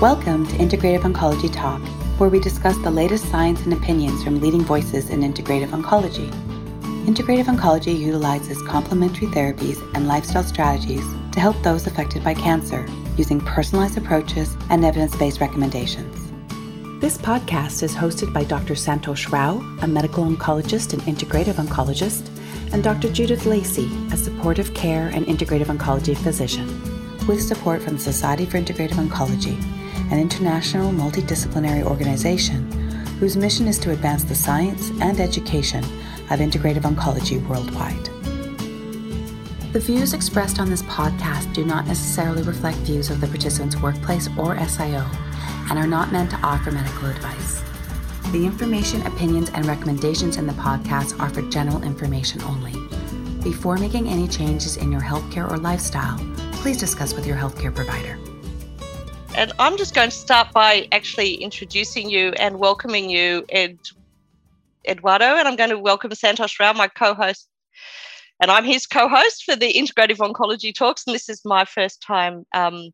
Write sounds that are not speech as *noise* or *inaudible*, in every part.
Welcome to Integrative Oncology Talk, where we discuss the latest science and opinions from leading voices in integrative oncology. Integrative oncology utilizes complementary therapies and lifestyle strategies to help those affected by cancer using personalized approaches and evidence based recommendations. This podcast is hosted by Dr. Santosh Rao, a medical oncologist and integrative oncologist, and Dr. Judith Lacey, a supportive care and integrative oncology physician, with support from the Society for Integrative Oncology an international multidisciplinary organization whose mission is to advance the science and education of integrative oncology worldwide. The views expressed on this podcast do not necessarily reflect views of the participant's workplace or SIO and are not meant to offer medical advice. The information, opinions, and recommendations in the podcast are for general information only. Before making any changes in your healthcare or lifestyle, please discuss with your healthcare provider. And I'm just going to start by actually introducing you and welcoming you, Ed, Eduardo. And I'm going to welcome Santosh Rao, my co host. And I'm his co host for the Integrative Oncology Talks. And this is my first time um,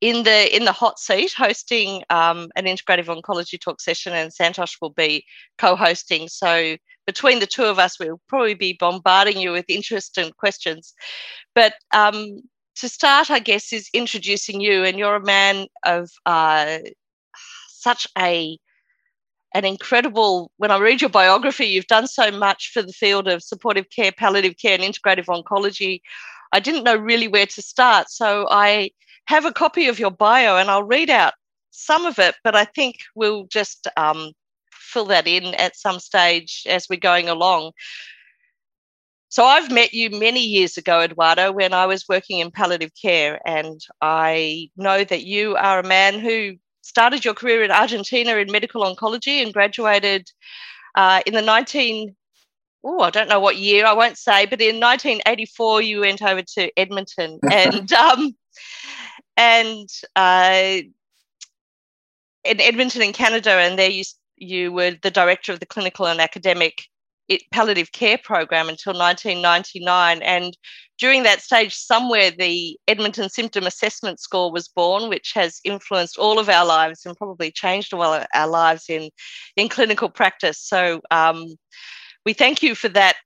in the in the hot seat hosting um, an integrative oncology talk session and santosh will be co-hosting so between the two of us we'll probably be bombarding you with interest and questions but um, to start, I guess, is introducing you, and you're a man of uh, such a an incredible. When I read your biography, you've done so much for the field of supportive care, palliative care, and integrative oncology. I didn't know really where to start, so I have a copy of your bio, and I'll read out some of it. But I think we'll just um, fill that in at some stage as we're going along. So I've met you many years ago, Eduardo, when I was working in palliative care. And I know that you are a man who started your career in Argentina in medical oncology and graduated uh, in the 19, oh, I don't know what year, I won't say, but in 1984, you went over to Edmonton *laughs* and, um, and, uh, in Edmonton in Canada, and there you, you were the director of the clinical and academic palliative care program until 1999. And during that stage, somewhere the Edmonton Symptom Assessment Score was born, which has influenced all of our lives and probably changed all our lives in, in clinical practice. So um, we thank you for that.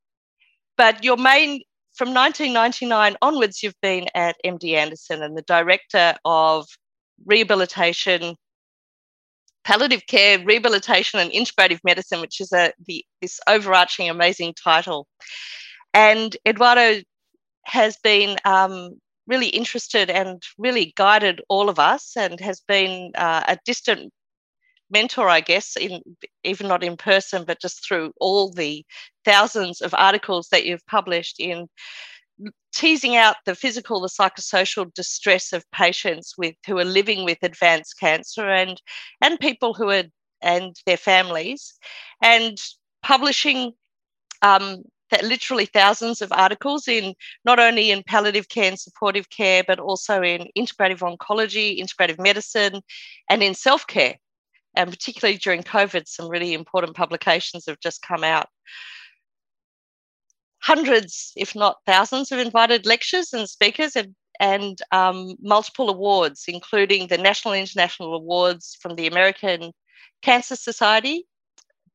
But your main, from 1999 onwards, you've been at MD Anderson and the director of rehabilitation palliative care, rehabilitation, and integrative medicine, which is a the this overarching amazing title. And Eduardo has been um, really interested and really guided all of us, and has been uh, a distant mentor, I guess, in even not in person, but just through all the thousands of articles that you've published in teasing out the physical, the psychosocial distress of patients with who are living with advanced cancer and and people who are and their families, and publishing um, that literally thousands of articles in not only in palliative care and supportive care, but also in integrative oncology, integrative medicine, and in self care. And particularly during COVID, some really important publications have just come out hundreds, if not thousands, of invited lectures and speakers and, and um, multiple awards, including the National International Awards from the American Cancer Society,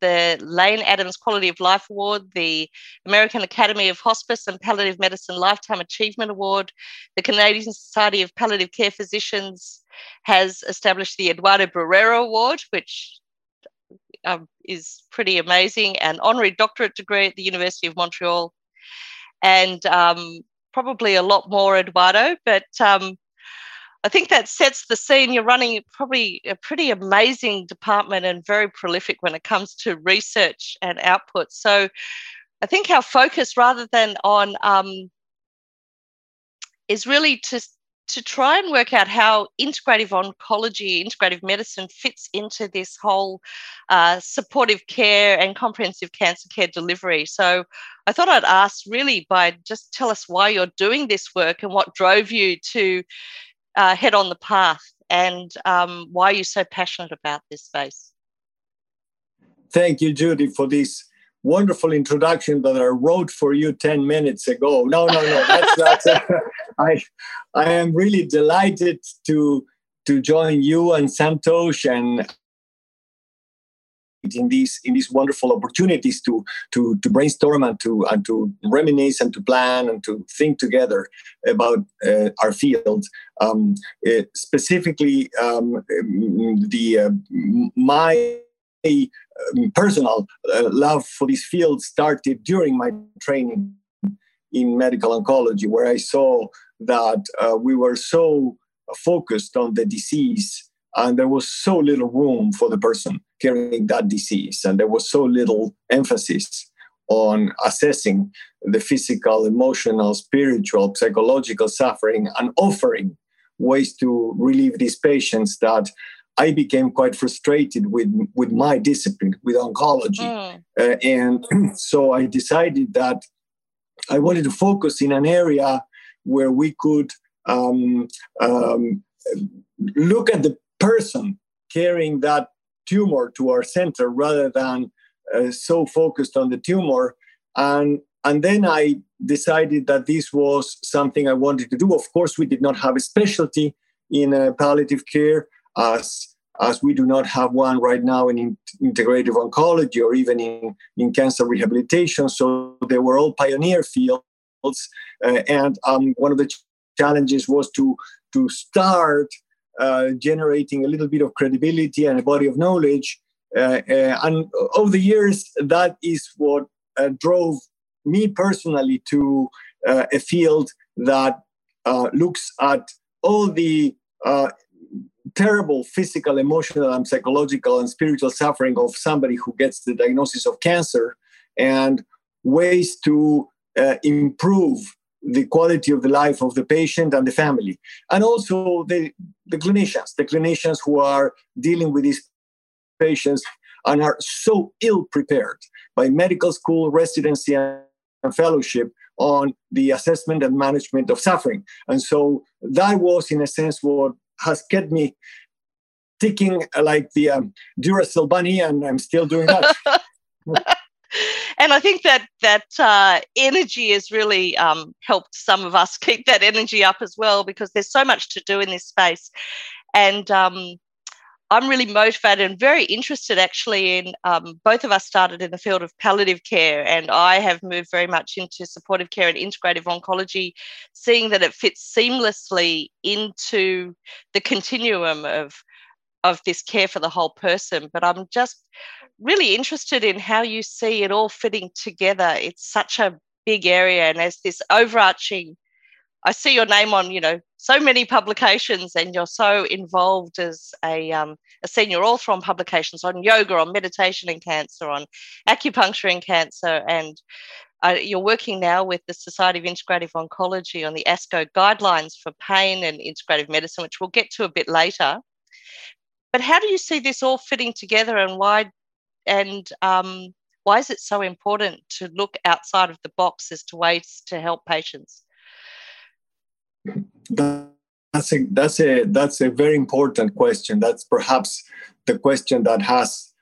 the Lane Adams Quality of Life Award, the American Academy of Hospice and Palliative Medicine Lifetime Achievement Award, the Canadian Society of Palliative Care Physicians has established the Eduardo Bruera Award, which um, is pretty amazing, an honorary doctorate degree at the University of Montreal, and um, probably a lot more, Eduardo. But um, I think that sets the scene. You're running probably a pretty amazing department and very prolific when it comes to research and output. So I think our focus, rather than on, um, is really to to try and work out how integrative oncology, integrative medicine fits into this whole uh, supportive care and comprehensive cancer care delivery. So I thought I'd ask really by just tell us why you're doing this work and what drove you to uh, head on the path and um, why you're so passionate about this space. Thank you, Judy, for this wonderful introduction that I wrote for you 10 minutes ago. No, no, no, that's, that's *laughs* uh, I, I am really delighted to to join you and Santosh and in these in these wonderful opportunities to to to brainstorm and to and to reminisce and to plan and to think together about uh, our field. Um, uh, specifically, um, the uh, my um, personal uh, love for this field started during my training in medical oncology, where I saw that uh, we were so focused on the disease and there was so little room for the person carrying that disease. And there was so little emphasis on assessing the physical emotional spiritual psychological suffering and offering ways to relieve these patients that I became quite frustrated with with my discipline with oncology, mm. uh, and *clears throat* so I decided that I wanted to focus in an area where we could um, um, look at the person carrying that tumor to our center rather than uh, so focused on the tumor. And and then i decided that this was something i wanted to do. Of course we did not have a specialty in uh, palliative care as as we do not have one right now in, in integrative oncology or even in, in cancer rehabilitation so they were all pioneer fields uh, and um, one of the challenges was to to start uh, generating a little bit of credibility and a body of knowledge. Uh, uh, and over the years, that is what uh, drove me personally to uh, a field that looks at all the terrible physical, emotional, and psychological and spiritual suffering of somebody who gets the diagnosis of cancer and ways to uh, improve the quality of the life of the patient and the family, and also the, the clinicians, the clinicians who are dealing with these patients and are so ill prepared by medical school, residency, and fellowship on the assessment and management of suffering. And so that was, in a sense, what has kept me ticking like the um, Duracell bunny, and I'm still doing that. *laughs* *laughs* and I think that that uh, energy has really um, helped some of us *laughs* keep that energy up as well because there's so much to do in this space, and um, I'm really motivated and very interested actually in um, both of us started in the field of palliative care, and I have moved very much into supportive care and integrative oncology, seeing that it fits seamlessly into the continuum of of this care for the whole person. But I'm just really interested in how you see it all fitting together. It's such a big area, and as this overarching, I see your name on you know so many publications, and you're so involved as a um, a senior author on publications on yoga, on meditation and cancer, on acupuncture and cancer, and uh, you're working now with the Society of Integrative Oncology on the ASCO guidelines for pain and integrative medicine, which we'll get to a bit later. But how do you see this all fitting together, and why and um, why is it so important to look outside of the box as to ways to help patients? That's a that's a that's a very important question. That's perhaps the question that has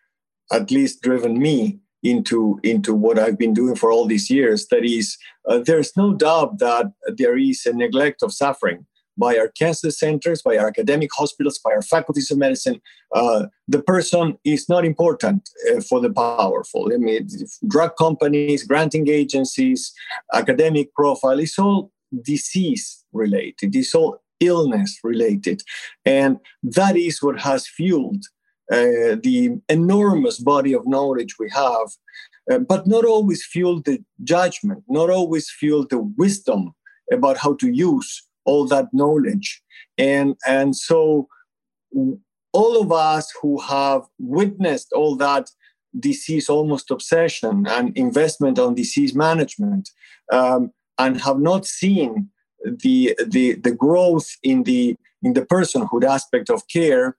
at least driven me into into what I've been doing for all these years. That is, uh, there's no doubt that there is a neglect of suffering by our cancer centers, by our academic hospitals, by our faculties of medicine. Uh, the person is not important uh, for the powerful. I mean, drug companies, granting agencies, academic profile, it's all disease related, it's all illness related. And that is what has fueled uh, the enormous body of knowledge we have, uh, but not always fueled the judgment, not always fueled the wisdom about how to use all that knowledge and and so all of us who have witnessed all that disease almost obsession and investment on disease management um, and have not seen the, the the growth in the in the personhood aspect of care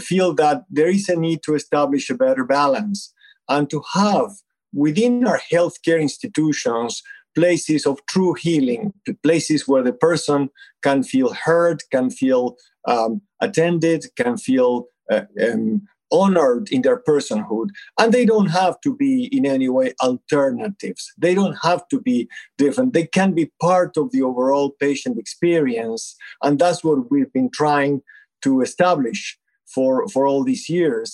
feel that there is a need to establish a better balance and to have within our healthcare institutions places of true healing, places where the person can feel heard, can feel um, attended, can feel uh, um, honored in their personhood. And they don't have to be in any way alternatives. They don't have to be different. They can be part of the overall patient experience. And that's what we've been trying to establish for for all these years.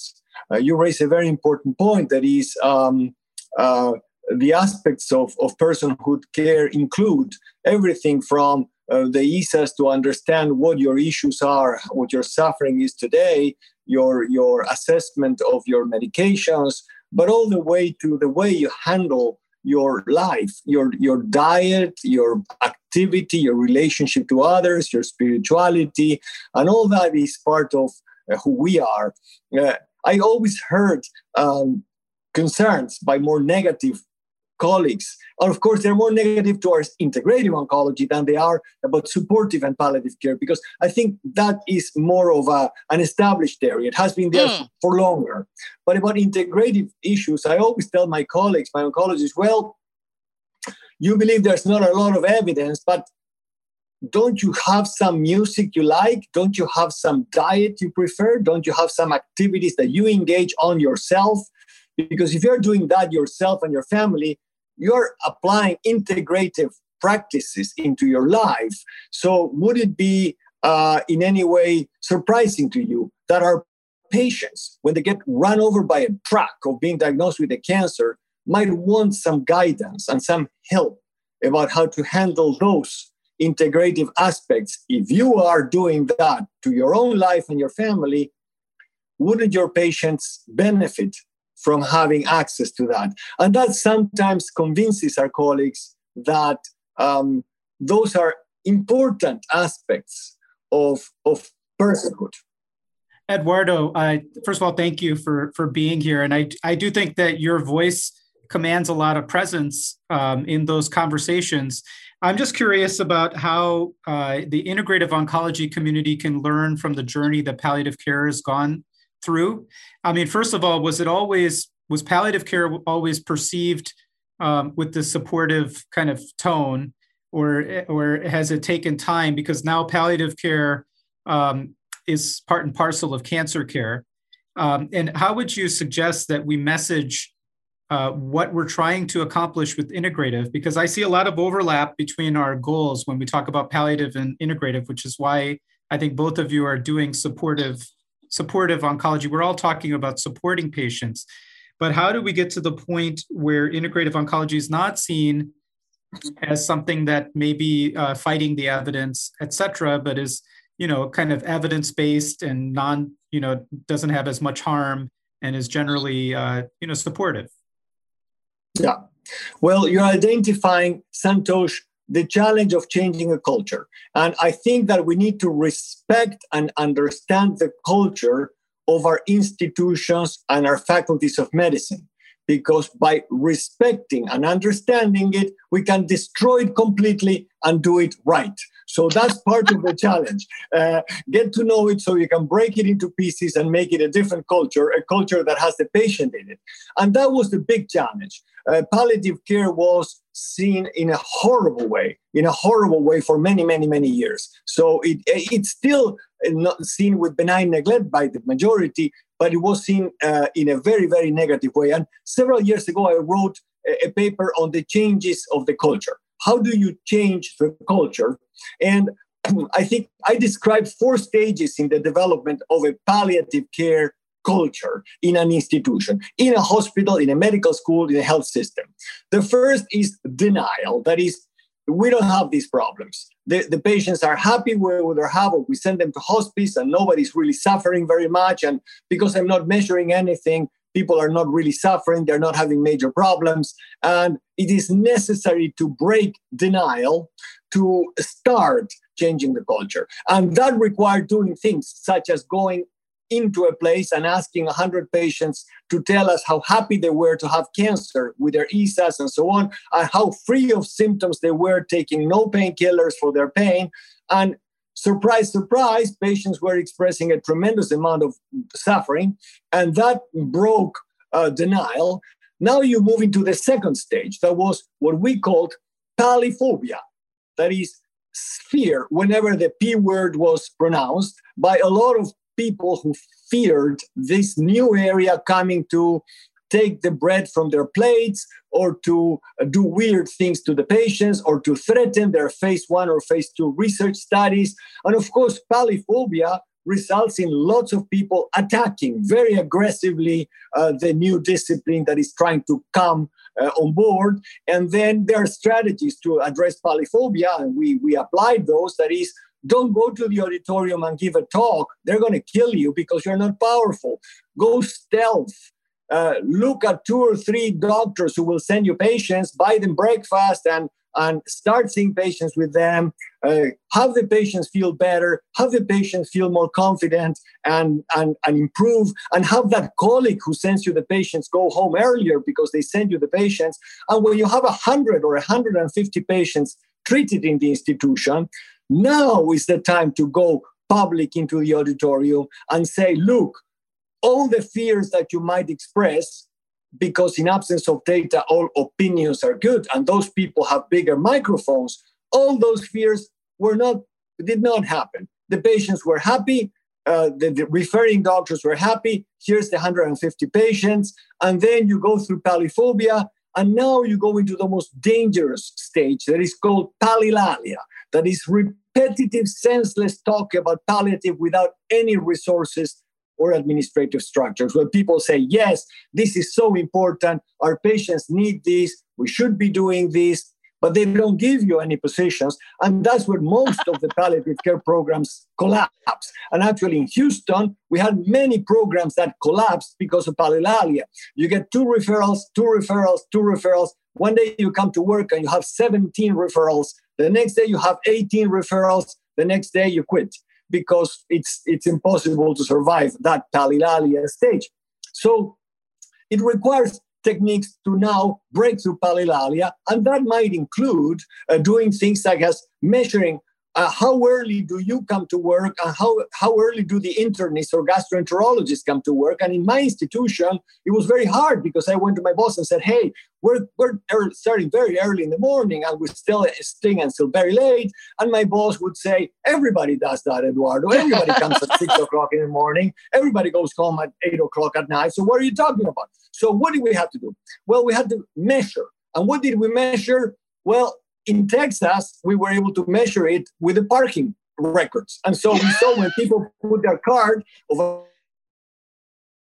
Uh, you raise a very important point that is um, uh, the aspects of, of personhood care include everything from uh, the ESAS to understand what your issues are, what your suffering is today, your your assessment of your medications, but all the way to the way you handle your life, your your diet, your activity, your relationship to others, your spirituality, and all that is part of uh, who we are. Uh, I always heard um, concerns by more negative colleagues. And of course, they're more negative towards integrative oncology than they are about supportive and palliative care, because I think that is more of a, an established area. It has been there mm. for longer. But about integrative issues, I always tell my colleagues, my oncologists, well, you believe there's not a lot of evidence, but don't you have some music you like? Don't you have some diet you prefer? Don't you have some activities that you engage on yourself? Because if you're doing that yourself and your family, you're applying integrative practices into your life. So, would it be uh, in any way surprising to you that our patients, when they get run over by a truck or being diagnosed with a cancer, might want some guidance and some help about how to handle those integrative aspects? If you are doing that to your own life and your family, wouldn't your patients benefit from having access to that. And that sometimes convinces our colleagues that um, those are important aspects of, of personhood. Eduardo, first of all, thank you for, for being here. And I, I do think that your voice commands a lot of presence um, in those conversations. I'm just curious about how uh, the integrative oncology community can learn from the journey that palliative care has gone through? I mean, first of all, was it always was palliative care always perceived um, with the supportive kind of tone, or or has it taken time? Because now palliative care um, is part and parcel of cancer care. Um, and how would you suggest that we message uh, what we're trying to accomplish with integrative? Because I see a lot of overlap between our goals when we talk about palliative and integrative, which is why I think both of you are doing supportive supportive oncology. We're all talking about supporting patients. But how do we get to the point where integrative oncology is not seen as something that may be uh, fighting the evidence, et cetera, but is, you know, kind of evidence-based and non, you know, doesn't have as much harm and is generally, uh, you know, supportive? Yeah. Well, you're identifying, Santosh, the challenge of changing a culture. And I think that we need to respect and understand the culture of our institutions and our faculties of medicine. Because by respecting and understanding it, we can destroy it completely and do it right. So that's part of the challenge. Uh, get to know it so you can break it into pieces and make it a different culture, a culture that has the patient in it. And that was the big challenge. Uh, palliative care was seen in a horrible way, in a horrible way for many, many, many years. So it, it's still not seen with benign neglect by the majority, but it was seen uh, in a very, very negative way. And several years ago, I wrote a, a paper on the changes of the culture. How do you change the culture? And *clears throat* I think I described four stages in the development of a palliative care culture in an institution, in a hospital, in a medical school, in a health system. The first is denial. That is, we don't have these problems. The, the patients are happy with their have. We send them to hospice and nobody's really suffering very much. And because I'm not measuring anything, people are not really suffering. They're not having major problems. And it is necessary to break denial to start changing the culture. And that required doing things such as going into a place and asking 100 patients to tell us how happy they were to have cancer with their ESAS and so on, and how free of symptoms they were, taking no painkillers for their pain. And surprise, surprise, patients were expressing a tremendous amount of suffering, and that broke uh, denial. Now you move into the second stage, that was what we called palliphobia that is fear whenever the P word was pronounced by a lot of people who feared this new area coming to take the bread from their plates or to do weird things to the patients or to threaten their phase one or phase two research studies. And of course, palliphobia results in lots of people attacking very aggressively uh, the new discipline that is trying to come uh, on board. And then there are strategies to address palliphobia, and we, we applied those. That is, don't go to the auditorium and give a talk. They're going to kill you because you're not powerful. Go stealth. Uh, look at two or three doctors who will send you patients, buy them breakfast, and and start seeing patients with them, uh, have the patients feel better, have the patients feel more confident and, and, and improve, and have that colleague who sends you the patients go home earlier because they send you the patients. And when you have 100 or 150 patients treated in the institution, now is the time to go public into the auditorium and say, look, all the fears that you might express because in absence of data, all opinions are good, and those people have bigger microphones. All those fears were not did not happen. The patients were happy. Uh, the, the, referring doctors were happy. Here's the 150 patients, and then you go through palliphobia, and now you go into the most dangerous stage that is called palilalia. That is repetitive, senseless talk about palliative without any resources or administrative structures where people say, yes, this is so important. Our patients need this. We should be doing this. But they don't give you any positions. And that's where most of the *laughs* palliative care programs collapse. And actually, in Houston, we had many programs that collapsed because of palilalia. You get two referrals, two referrals, two referrals. One day you come to work and you have 17 referrals. The next day you have 18 referrals. The next day you quit because it's it's impossible to survive that palilalia stage. So it requires techniques to now break through palilalia, and that might include uh, doing things like as measuring uh, how early do you come to work? And how, how early do the internists or gastroenterologists come to work? And in my institution it was very hard because i went to my boss and said hey we're, we're starting very early in the morning and we're still staying until very late. And my boss would say everybody does that eduardo. Everybody comes at six *laughs* o'clock in the morning. Everybody goes home at eight o'clock at night. So what are you talking about? So what did we have to do? Well we had to measure. And what did we measure? Well in Texas, we were able to measure it with the parking records. And so we saw when people put their card over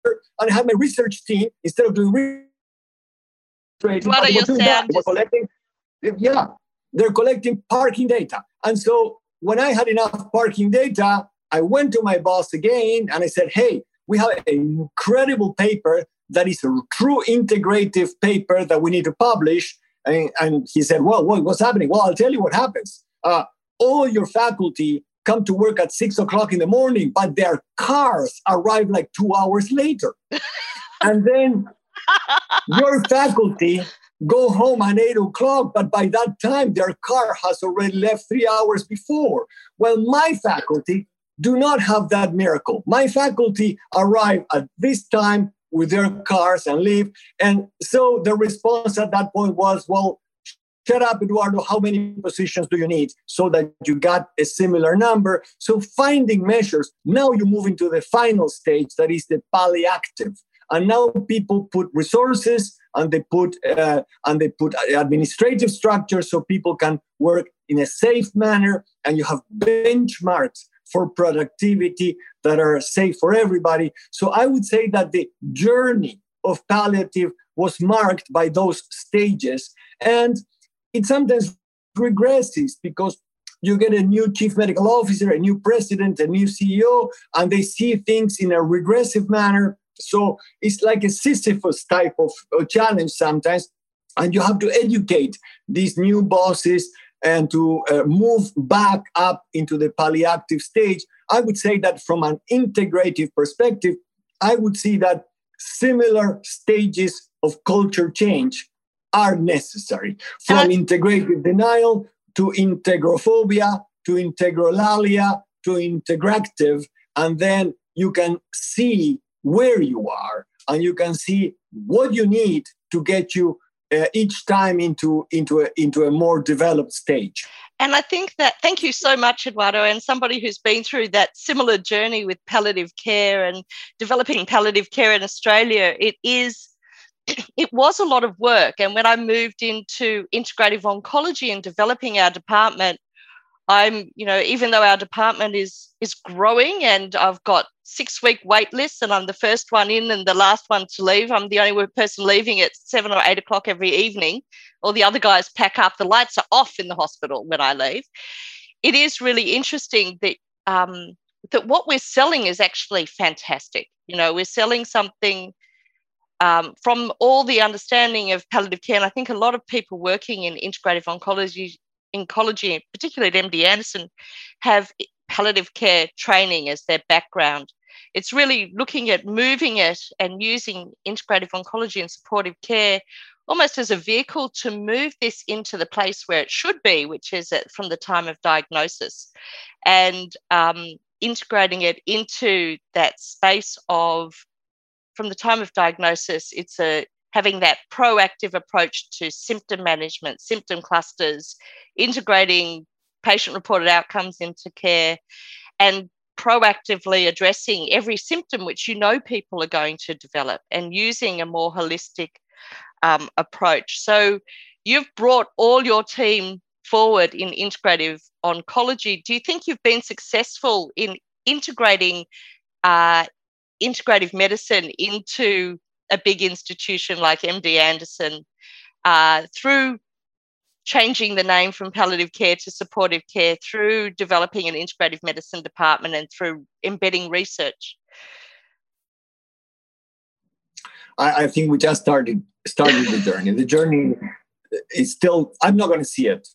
and I had my research team instead of doing research. What are you saying? Collecting, yeah, they're collecting parking data. And so when I had enough parking data, I went to my boss again and I said, hey, we have an incredible paper that is a true integrative paper that we need to publish and, and he said, Well, what, what's happening? Well, I'll tell you what happens. Uh, all your faculty come to work at six o'clock in the morning, but their cars arrive like two hours later. *laughs* and then your faculty go home at eight o'clock, but by that time their car has already left three hours before. Well, my faculty do not have that miracle. My faculty arrive at this time with their cars and leave. And so the response at that point was, well, shut up, Eduardo, how many positions do you need so that you got a similar number? So finding measures, now you move into the final stage, that is the palliactive. And now people put resources and they put uh, and they put administrative structures so people can work in a safe manner and you have benchmarks for productivity that are safe for everybody. So I would say that the journey of palliative was marked by those stages. And it sometimes regresses because you get a new chief medical officer, a new president, a new CEO, and they see things in a regressive manner. So it's like a Sisyphus type of challenge sometimes. And you have to educate these new bosses and to uh, move back up into the palliactive stage, I would say that from an integrative perspective, I would see that similar stages of culture change are necessary from integrative denial to integrophobia to integralalia to integractive. And then you can see where you are and you can see what you need to get you uh, each time into into a, into a more developed stage. And I think that thank you so much, Eduardo, and somebody who's been through that similar journey with palliative care and developing palliative care in Australia. It is *clears throat* it was a lot of work. And when I moved into integrative oncology and developing our department, I'm, you know, even though our department is is growing and I've got six week wait lists and I'm the first one in and the last one to leave. I'm the only person leaving at seven or eight o'clock every evening. All the other guys pack up. The lights are off in the hospital when I leave. It is really interesting that um, that what we're selling is actually fantastic. You know, we're selling something um, from all the understanding of palliative care. And I think a lot of people working in integrative oncology oncology, particularly at MD Anderson, have palliative care training as their background. It's really looking at moving it and using integrative oncology and supportive care almost as a vehicle to move this into the place where it should be, which is from the time of diagnosis, and um, integrating it into that space of from the time of diagnosis. It's a having that proactive approach to symptom management, symptom clusters, integrating patient reported outcomes into care, and proactively addressing every symptom which you know people are going to develop and using a more holistic um, approach. So you've brought all your team forward in integrative oncology. Do you think you've been successful in integrating uh, integrative medicine into a big institution like MD Anderson uh, through changing the name from palliative care to supportive care, through developing an integrative medicine department, and through embedding research? I, I think we just started started the journey. The journey is still. I'm not going to see it.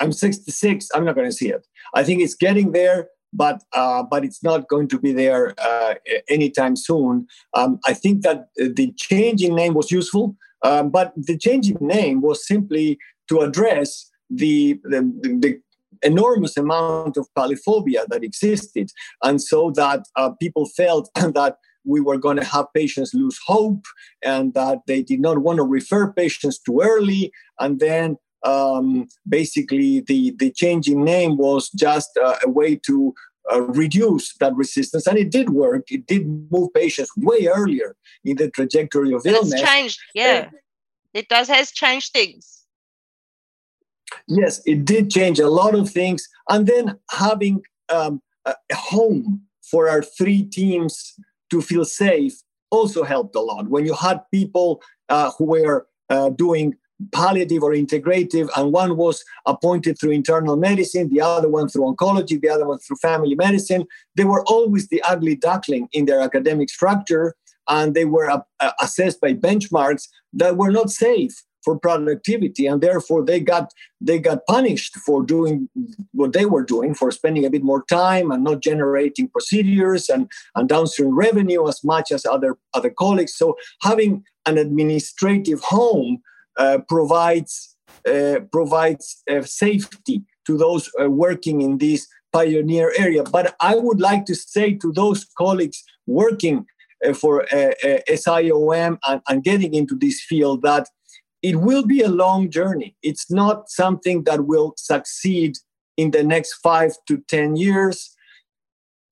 I'm 66. I'm not going to see it. I think it's getting there but uh, but it's not going to be there uh, anytime soon. Um, I think that the change in name was useful, um, but the change in name was simply to address the, the, the enormous amount of palliphobia that existed, and so that uh, people felt *coughs* that we were going to have patients lose hope and that they did not want to refer patients too early and then um, basically the, the change in name was just uh, a way to uh, reduce that resistance. And it did work. It did move patients way earlier in the trajectory of illness. It's changed, yeah. it does has changed things. Yes, it did change a lot of things. And then having um, a home for our three teams to feel safe also helped a lot. When you had people uh, who were uh, doing palliative or integrative, and one was appointed through internal medicine, the other one through oncology, the other one through family medicine. They were always the ugly duckling in their academic structure, and they were uh, assessed by benchmarks that were not safe for productivity and therefore they got they got punished for doing what they were doing for spending a bit more time and not generating procedures and, and downstream revenue as much as other other colleagues so having an administrative home uh, provides uh, provides uh, safety to those working in this pioneer area. But I would like to say to those colleagues working for SIOM and, and getting into this field that it will be a long journey. It's not something that will succeed in the next five to 10 years.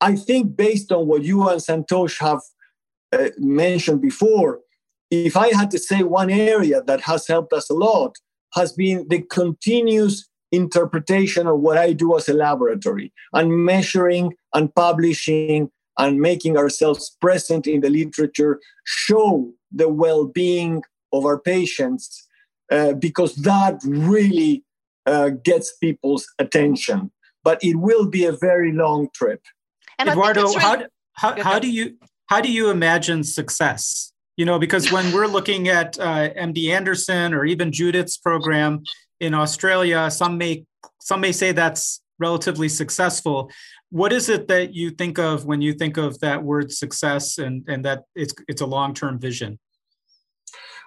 I think, based on what you and Santosh have uh, mentioned before, if I had to say one area that has helped us a lot, has been the continuous interpretation of what I do as a laboratory and measuring and publishing and making ourselves present in the literature show the well being of our patients uh, because that really uh, gets people's attention. But it will be a very long trip. And Eduardo, really- how, how, how do you how do you imagine success? You know, because when we're looking at uh, MD Anderson or even Judith's program in Australia, some may some may say that's relatively successful. What is it that you think of when you think of that word success and, and that it's it's a long term vision?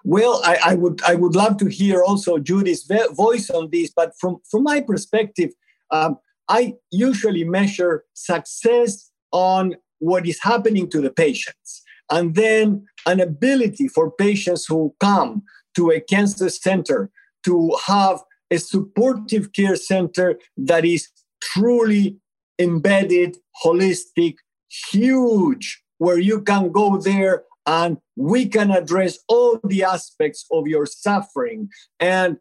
Well, I, I, would I would love to hear also Judith's voice on this, but from from my perspective, um, I usually measure success on what is happening to the patients and then an ability for patients who come to a cancer center to have a supportive care center that is truly embedded, holistic, huge, where you can go there and we can address all the aspects of your suffering. And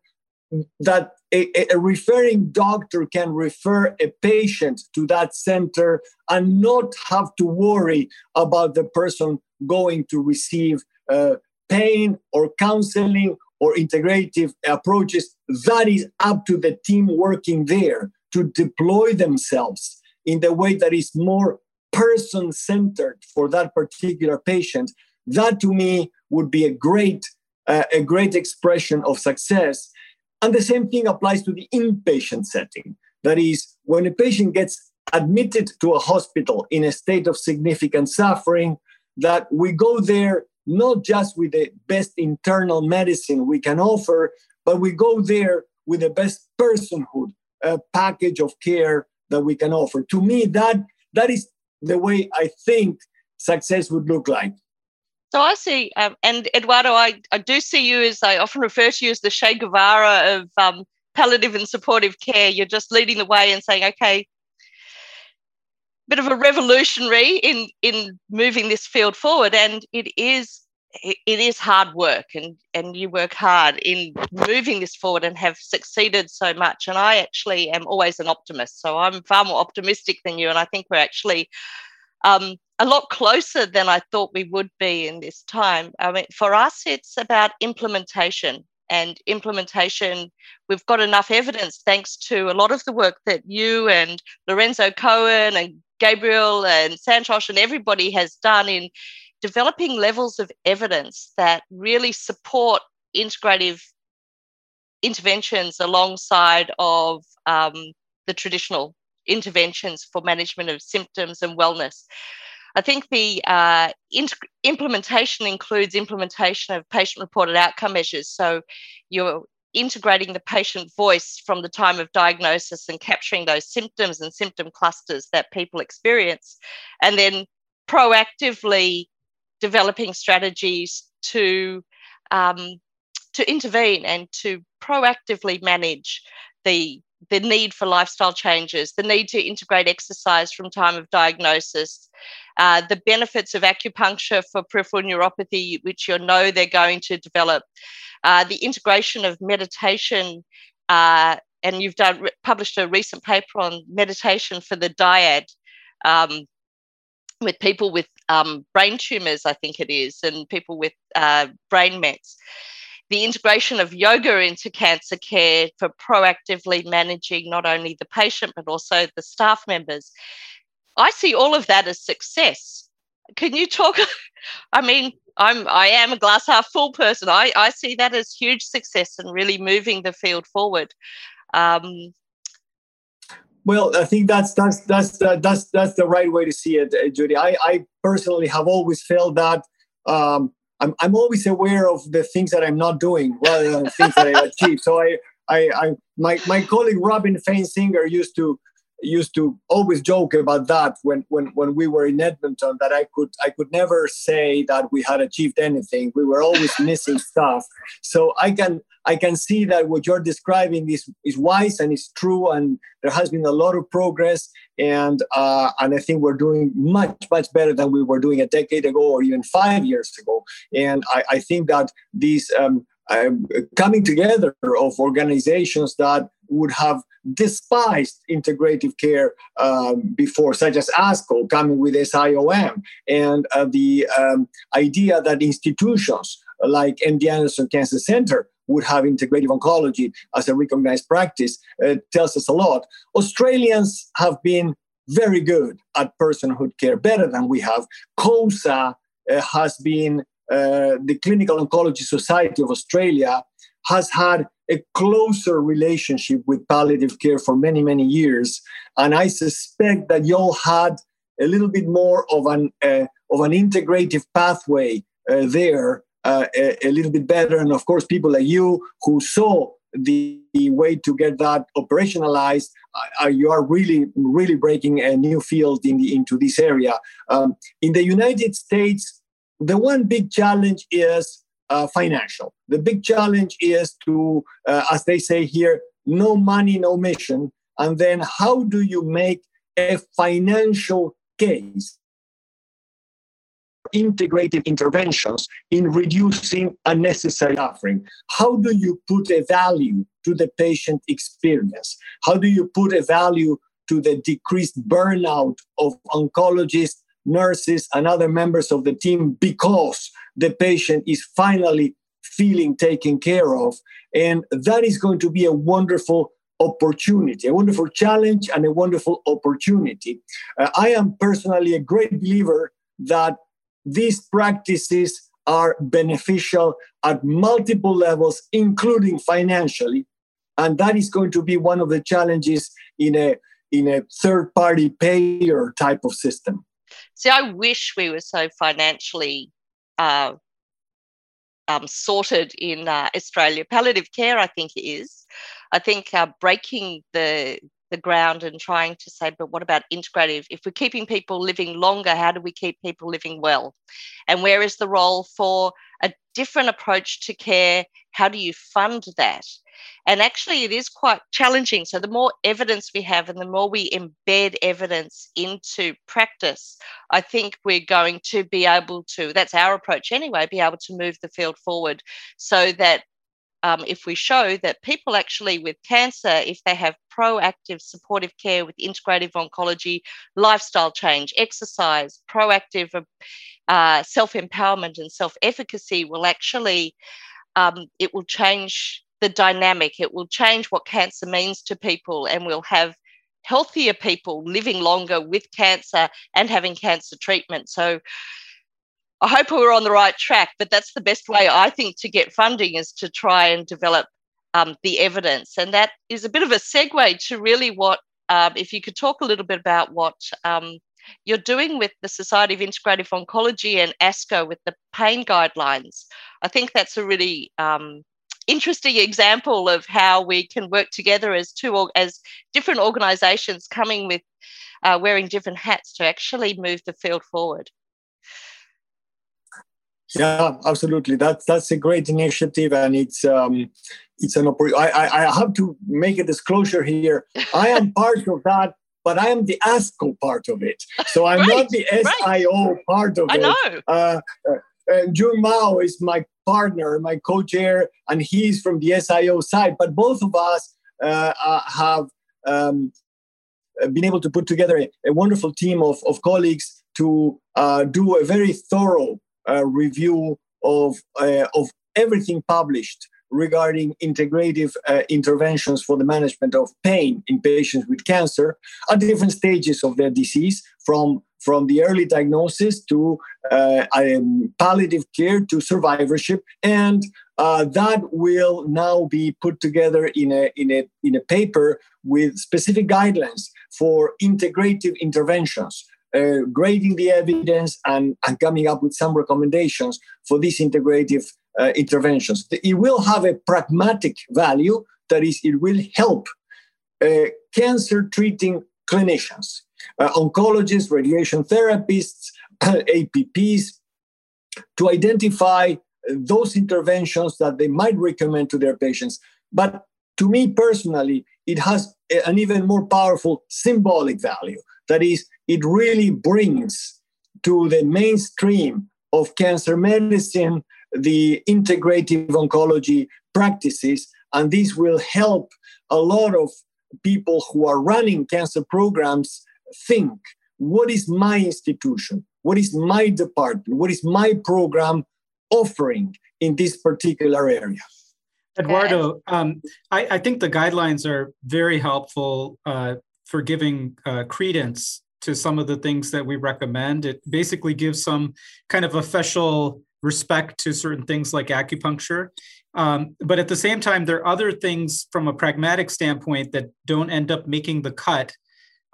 that a, a, referring doctor can refer a patient to that center and not have to worry about the person going to receive uh, pain or counseling or integrative approaches. That is up to the team working there to deploy themselves in the way that is more person centered for that particular patient. That to me would be a great uh, a great expression of success and the same thing applies to the inpatient setting. That is, when a patient gets admitted to a hospital in a state of significant suffering, that we go there not just with the best internal medicine we can offer, but we go there with the best personhood uh, package of care that we can offer. To me, that that is the way I think success would look like. So I see, um, and Eduardo, I, I do see you as I often refer to you as the Che Guevara of um, palliative and supportive care. You're just leading the way and saying, okay, bit of a revolutionary in in moving this field forward, and it is it, is hard work, and and you work hard in moving this forward and have succeeded so much. And I actually am always an optimist, so I'm far more optimistic than you, and I think we're actually um, a lot closer than I thought we would be in this time. I mean, for us, it's about implementation. And implementation, we've got enough evidence thanks to a lot of the work that you and Lorenzo Cohen and Gabriel and Santosh and everybody has done in developing levels of evidence that really support integrative interventions alongside of um, the traditional interventions for management of symptoms and wellness. I think the uh, int- implementation includes implementation of patient reported outcome measures. So you're integrating the patient voice from the time of diagnosis and capturing those symptoms and symptom clusters that people experience, and then proactively developing strategies to um, to intervene and to proactively manage the the need for lifestyle changes, the need to integrate exercise from time of diagnosis, uh, the benefits of acupuncture for peripheral neuropathy, which you know they're going to develop, uh, the integration of meditation. Uh, and you've done published a recent paper on meditation for the dyad um, with people with um, brain tumors, I think it is, and people with uh, brain mets the integration of yoga into cancer care for proactively managing not only the patient but also the staff members. I see all of that as success. Can you talk? *laughs* I mean, I'm I am a glass half full person. I, I see that as huge success and really moving the field forward. Um, well, I think that's that's that's uh, that's that's the right way to see it, Judy. I, I personally have always felt that um, I'm, I'm always aware of the things that I'm not doing rather than things that I *laughs* achieve. So I, I, I, my, my colleague Robin Fainsinger used to used to always joke about that when, when when we were in Edmonton that I could I could never say that we had achieved anything. We were always *laughs* missing stuff. So I can I can see that what you're describing is is wise and is true, and there has been a lot of progress, and uh, and I think we're doing much much better than we were doing a decade ago or even five years ago. And I, I think that these um, uh, coming together of organizations that would have despised integrative care um, before, such as ASCO coming with SIOM, and uh, the um, idea that institutions like MD Anderson Cancer Center would have integrative oncology as a recognized practice uh, tells us a lot. Australians have been very good at personhood care, better than we have. COSA uh, has been, uh, the Clinical Oncology Society of Australia has had a closer relationship with palliative care for many, many years. And I suspect that y'all had a little bit more of an, uh, of an integrative pathway uh, there uh, a, a, little bit better. And of course, people like you who saw the, the way to get that operationalized, uh, you are really, really breaking a new field in the, into this area. Um, in the United States, the one big challenge is uh, financial. The big challenge is to, uh, as they say here, no money, no mission. And then how do you make a financial case Integrated interventions in reducing unnecessary suffering? How do you put a value to the patient experience? How do you put a value to the decreased burnout of oncologists, nurses, and other members of the team because the patient is finally feeling taken care of? And that is going to be a wonderful opportunity, a wonderful challenge, and a wonderful opportunity. Uh, I am personally a great believer that these practices are beneficial at multiple levels, including financially. And that is going to be one of the challenges in a in a third party payer type of system. See, I wish we were so financially uh, um, sorted in uh, Australia. Palliative care, I think, is. I think uh, breaking the the ground and trying to say, but what about integrative? If we're keeping people living longer, how do we keep people living well? And where is the role for a different approach to care? How do you fund that? And actually, it is quite challenging. So, the more evidence we have and the more we embed evidence into practice, I think we're going to be able to, that's our approach anyway, be able to move the field forward so that um, if we show that people actually with cancer, if they have proactive supportive care with integrative oncology, lifestyle change, exercise, proactive uh, self empowerment, and self efficacy, will actually um, it will change the dynamic. It will change what cancer means to people, and we'll have healthier people living longer with cancer and having cancer treatment. So I hope we're on the right track, but that's the best way I think to get funding is to try and develop um, the evidence. And that is a bit of a segue to really what, um, if you could talk a little bit about what um, you're doing with the Society of Integrative Oncology and ASCO with the pain guidelines. I think that's a really um, interesting example of how we can work together as two as different organizations coming with uh, wearing different hats to actually move the field forward. Yeah, absolutely. That's that's a great initiative, and it's um, it's an opportunity. I, I have to make a disclosure here. I am *laughs* part of that, but I am the ASCO part of it. So I'm right, not the SIO right. part of I it. I know. Uh, uh, and Jun Mao is my partner, my co-chair, and he's from the SIO side. But both of us uh, uh, have um, been able to put together a, a wonderful team of, of colleagues to uh, do a very thorough uh, review of, uh, of everything published regarding integrative uh, interventions for the management of pain in patients with cancer at different stages of their disease, from, from the early diagnosis to uh, um, palliative care to survivorship. And uh, that will now be put together in a, in, a, in a paper with specific guidelines for integrative interventions uh, grading the evidence and, and coming up with some recommendations for these integrative uh, interventions. It will have a pragmatic value, that is, it will help uh, cancer treating clinicians, uh, oncologists, radiation therapists, *clears throat* APPs, to identify those interventions that they might recommend to their patients. But to me personally, it has an even more powerful symbolic value. That is, it really brings to the mainstream of cancer medicine the integrative oncology practices, and this will help a lot of people who are running cancer programs think what is my institution? What is my department? What is my program offering in this particular area? Eduardo, um, I, I, think the guidelines are very helpful uh, for giving uh, credence to some of the things that we recommend. It basically gives some kind of official respect to certain things like acupuncture. Um, but at the same time, there are other things from a pragmatic standpoint that don't end up making the cut.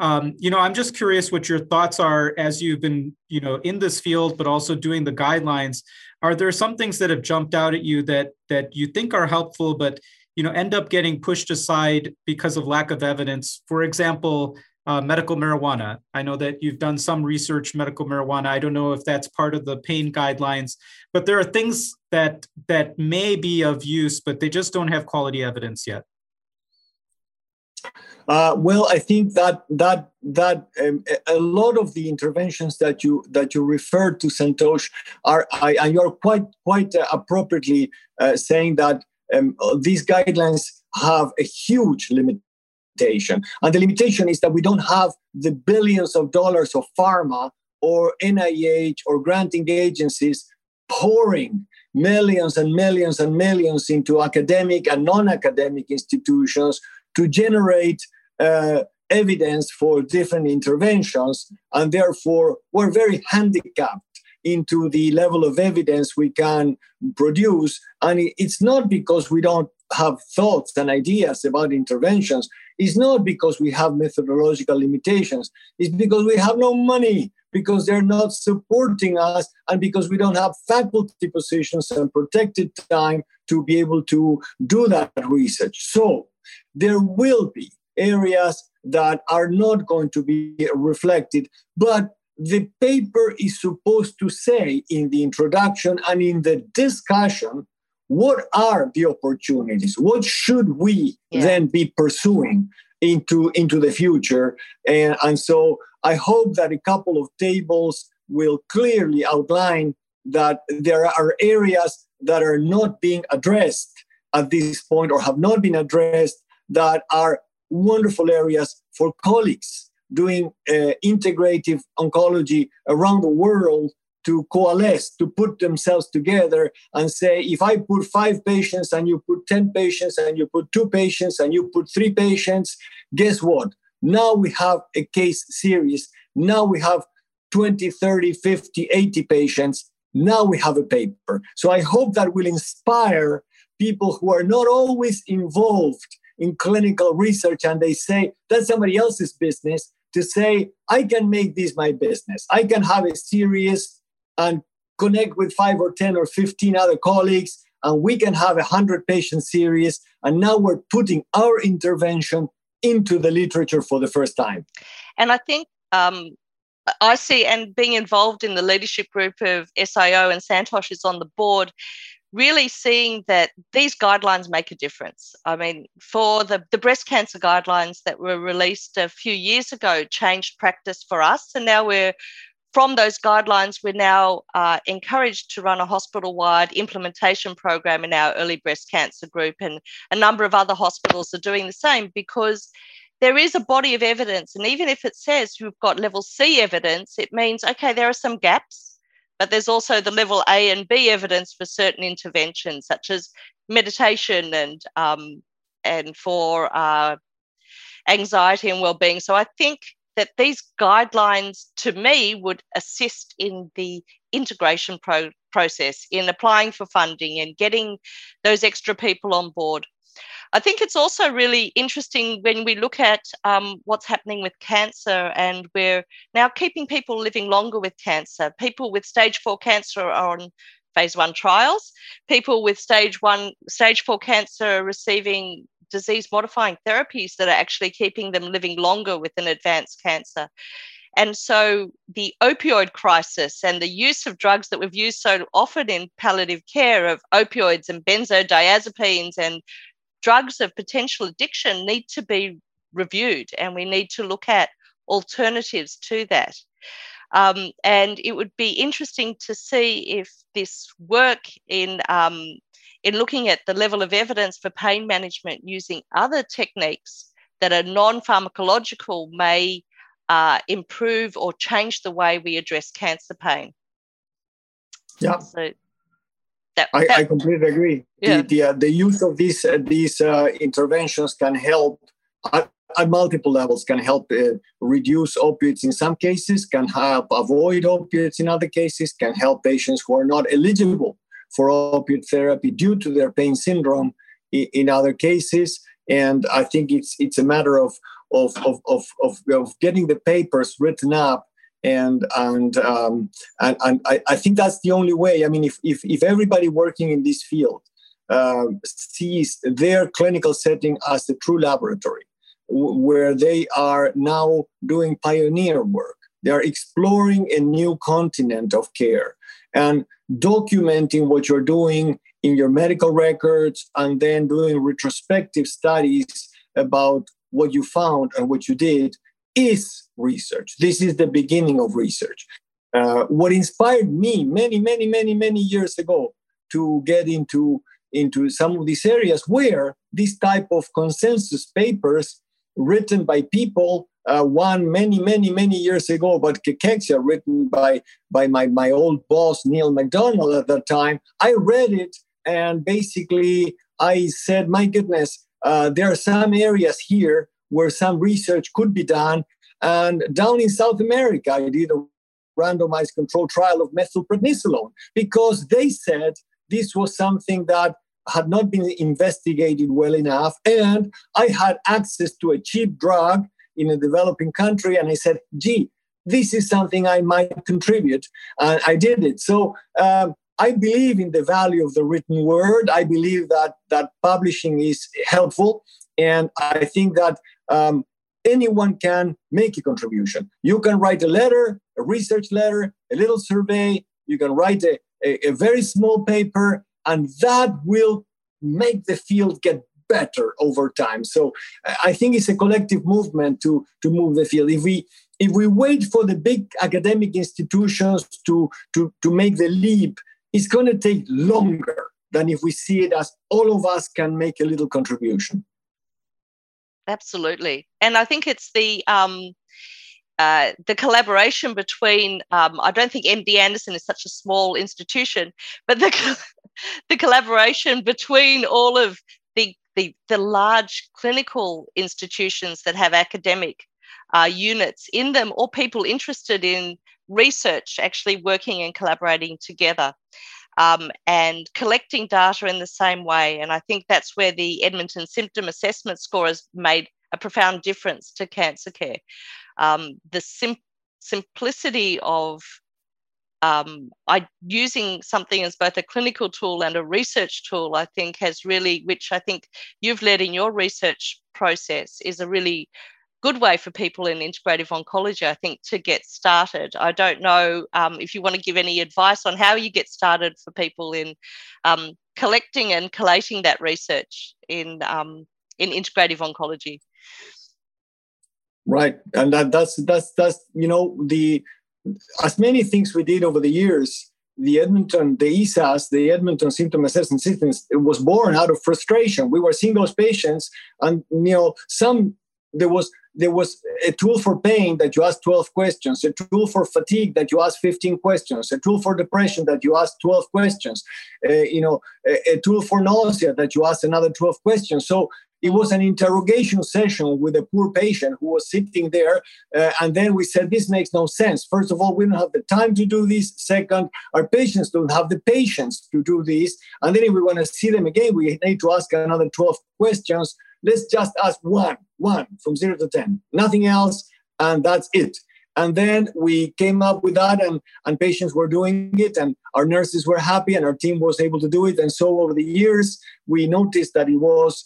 Um, you know, I'm just curious what your thoughts are as you've been, you know, in this field, but also doing the guidelines. Are there some things that have jumped out at you that that you think are helpful, but you know, end up getting pushed aside because of lack of evidence? For example, uh, medical marijuana. I know that you've done some research medical marijuana. I don't know if that's part of the pain guidelines, but there are things that that may be of use, but they just don't have quality evidence yet. Uh, well, I think that that that um, a lot of the interventions that you that you referred to, Santosh, are I, and you're quite quite uh, appropriately uh, saying that um, these guidelines have a huge limitation, and the limitation is that we don't have the billions of dollars of pharma or NIH or granting agencies pouring millions and millions and millions into academic and non-academic institutions to generate uh, evidence for different interventions, and therefore we're very handicapped into the level of evidence we can produce. And it's not because we don't have thoughts and ideas about interventions. It's not because we have methodological limitations. It's because we have no money, because they're not supporting us, and because we don't have faculty positions and protected time to be able to do that research. So there will be areas that are not going to be reflected. But the paper is supposed to say in the introduction and in the discussion what are the opportunities what should we yeah. then be pursuing into into the future and, and so i hope that a couple of tables will clearly outline that there are areas that are not being addressed at this point or have not been addressed that are wonderful areas for colleagues doing uh, integrative oncology around the world to coalesce, to put themselves together and say, if I put five patients and you put 10 patients and you put two patients and you put three patients, guess what? Now we have a case series. Now we have 20, 30, 50, 80 patients. Now we have a paper. So I hope that will inspire people who are not always involved in clinical research and they say that's somebody else's business to say i can make this my business i can have a series and connect with five or 10 or 15 other colleagues and we can have a 100 patient series and now we're putting our intervention into the literature for the first time and i think um, I see, and being involved in the leadership group of SIO and Santosh is on the board, really seeing that these guidelines make a difference. I mean, for the, the breast cancer guidelines that were released a few years ago, changed practice for us. And now we're from those guidelines, we're now uh, encouraged to run a hospital wide implementation program in our early breast cancer group. And a number of other hospitals are doing the same because there is a body of evidence. And even if it says you've got level C evidence, it means, okay, there are some gaps but there's also the level A and B evidence for certain interventions, such as meditation and um, and for uh, anxiety and well-being. So I think that these guidelines, to me, would assist in the integration pro- process in applying for funding and getting those extra people on board. I think it's also really interesting when we look at um, what's happening with cancer, and we're now keeping people living longer with cancer. People with stage four cancer are on phase one trials. People with stage one, stage four cancer are receiving disease modifying therapies that are actually keeping them living longer with an advanced cancer. And so the opioid crisis and the use of drugs that we've used so often in palliative care of opioids and benzodiazepines and drugs of potential addiction need to be reviewed and we need to look at alternatives to that. Um, and it would be interesting to see if this work in um, in looking at the level of evidence for pain management using other techniques that are non-pharmacological may uh, improve or change the way we address cancer pain. Yeah. So that, I, that, I completely agree. Yeah. The, the, uh, the, use of these uh, these uh, interventions can help at, at, multiple levels. Can help uh, reduce opiates in some cases. Can help avoid opiates in other cases. Can help patients who are not eligible for opioid therapy due to their pain syndrome in, other cases. And I think it's it's a matter of of, of, of, of, of getting the papers written up and and um, and, and I, I, think that's the only way. I mean, if if, if everybody working in this field uh, sees their clinical setting as the true laboratory, w- where they are now doing pioneer work, they are exploring a new continent of care and documenting what you're doing in your medical records, and then doing retrospective studies about what you found and what you did is research. This is the beginning of research. Uh, what inspired me many, many, many, many years ago to get into into some of these areas where this type of consensus papers written by people uh, one many many many years ago about cachexia written by by my, my old boss neil macdonald at that time i read it and basically i said my goodness uh, there are some areas here where some research could be done and down in south america i did a randomized controlled trial of methylprednisolone because they said this was something that had not been investigated well enough. And I had access to a cheap drug in a developing country. And I said, gee, this is something I might contribute. And I did it. So um, I believe in the value of the written word. I believe that, that publishing is helpful. And I think that um, anyone can make a contribution. You can write a letter, a research letter, a little survey. You can write a, a, a very small paper and that will make the field get better over time. So I think it's a collective movement to to move the field. If we if we wait for the big academic institutions to to to make the leap, it's going to take longer than if we see it as all of us can make a little contribution. Absolutely, and I think it's the um, uh, the collaboration between um, I don't think MD Anderson is such a small institution, but the *laughs* the collaboration between all of the, the, large clinical institutions that have academic uh, units in them or people interested in research actually working and collaborating together um, and collecting data in the same way. And I think that's where the Edmonton Symptom Assessment Score has made a profound difference to cancer care. Um, the sim- simplicity of um, I, using something as both a clinical tool and a research tool, I think has really, which I think you've led in your research process, is a really good way for people in integrative oncology, I think, to get started. I don't know um, if you want to give any advice on how you get started for people in um, collecting and collating that research in um, in integrative oncology. Right, and that, that's that's that's you know the as many things we did over the years, the Edmonton, the ESAS, the Edmonton Symptom Assessment System, it was born out of frustration. We were seeing those patients, and you know, some there was there was a tool for pain that you asked 12 questions, a tool for fatigue that you asked 15 questions, a tool for depression that you asked 12 questions, uh, you know, a, a, tool for nausea that you asked another 12 questions. So it was an interrogation session with a poor patient who was sitting there. Uh, and then we said, This makes no sense. First of all, we don't have the time to do this. Second, our patients don't have the patience to do this. And then if we want to see them again, we need to ask another 12 questions. Let's just ask one, one from zero to 10, nothing else. And that's it. And then we came up with that, and, and patients were doing it, and our nurses were happy, and our team was able to do it. And so over the years, we noticed that it was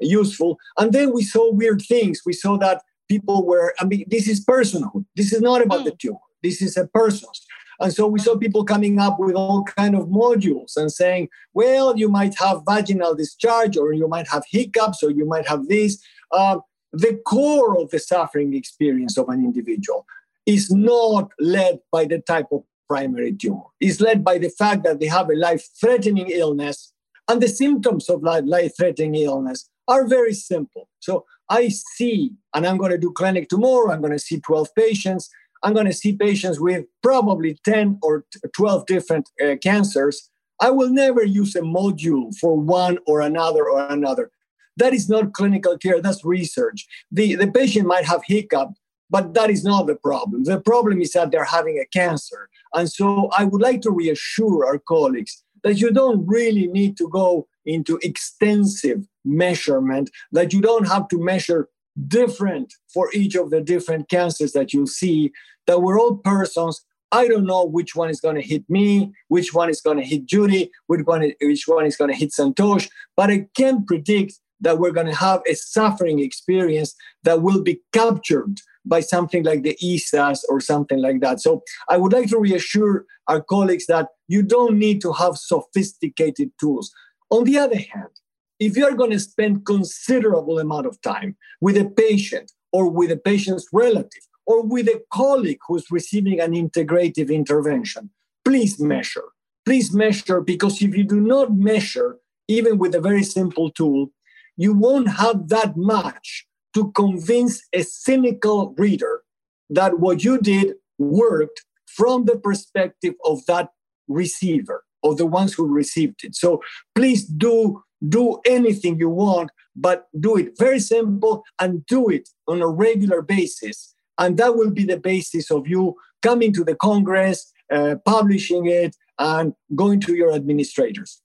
useful. And then we saw weird things. We saw that people were, I mean, this is personal. This is not about the hmm. tumor. This is a person's. And so we saw people coming up with all kind of modules and saying, well, you might have vaginal discharge, or you might have hiccups, or you might have this. Uh, the core of the suffering experience of an individual is not led by the type of primary tumor. It's led by the fact that they have a life-threatening illness, and the symptoms of life-threatening illness are very simple. So I see, and I'm going to do clinic tomorrow, I'm going to see 12 patients. I'm going to see patients with probably 10 or 12 different uh, cancers. I will never use a module for one or another or another. That is not clinical care, that's research. The, the patient might have hiccup, but that is not the problem. The problem is that they're having a cancer. And so I would like to reassure our colleagues that you don't really need to go into extensive measurement, that you don't have to measure different for each of the different cancers that you see, that we're all persons. I don't know which one is going to hit me, which one is going to hit Judy, which one, which one is going to hit Santosh, but I can predict that we're going to have a suffering experience that will be captured by something like the ESAS or something like that. So I would like to reassure our colleagues that you don't need to have sophisticated tools. On the other hand, if you are going to spend considerable amount of time with a patient or with a patient's relative or with a colleague who's receiving an integrative intervention, please measure. Please measure because if you do not measure, even with a very simple tool, you won't have that much to convince a cynical reader that what you did worked from the perspective of that receiver, or the ones who received it. So please do do anything you want, but do it very simple and do it on a regular basis. And that will be the basis of you coming to the Congress, uh, publishing it, and going to your administrators.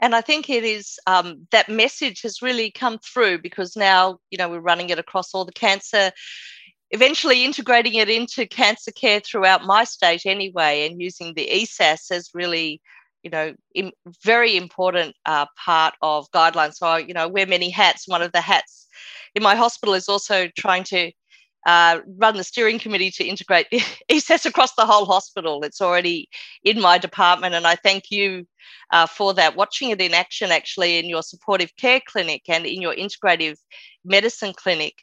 And I think it is um, that message has really come through because now, you know, we're running it across all the cancer, eventually integrating it into cancer care throughout my state anyway, and using the ESAS as really you know, in, very important uh, part of guidelines. So, I, you know, wear many hats. One of the hats in my hospital is also trying to uh, run the steering committee to integrate *laughs* ESAS across the whole hospital. It's already in my department, and I thank you uh, for that. Watching it in action, actually, in your supportive care clinic and in your integrative medicine clinic,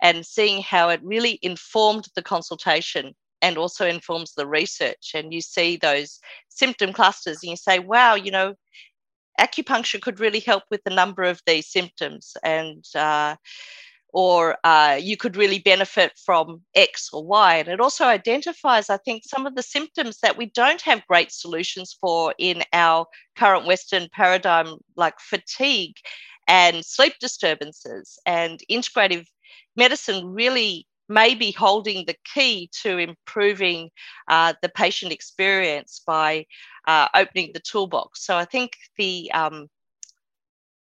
and seeing how it really informed the consultation and also informs the research. And you see those symptom clusters and you say, wow, you know, acupuncture could really help with a number of these symptoms. And, uh, or uh, you could really benefit from X or Y. And it also identifies, I think, some of the symptoms that we don't have great solutions for in our current Western paradigm, like fatigue and sleep disturbances. And integrative medicine really may be holding the key to improving uh, the patient experience by uh, opening the toolbox. So I think the um,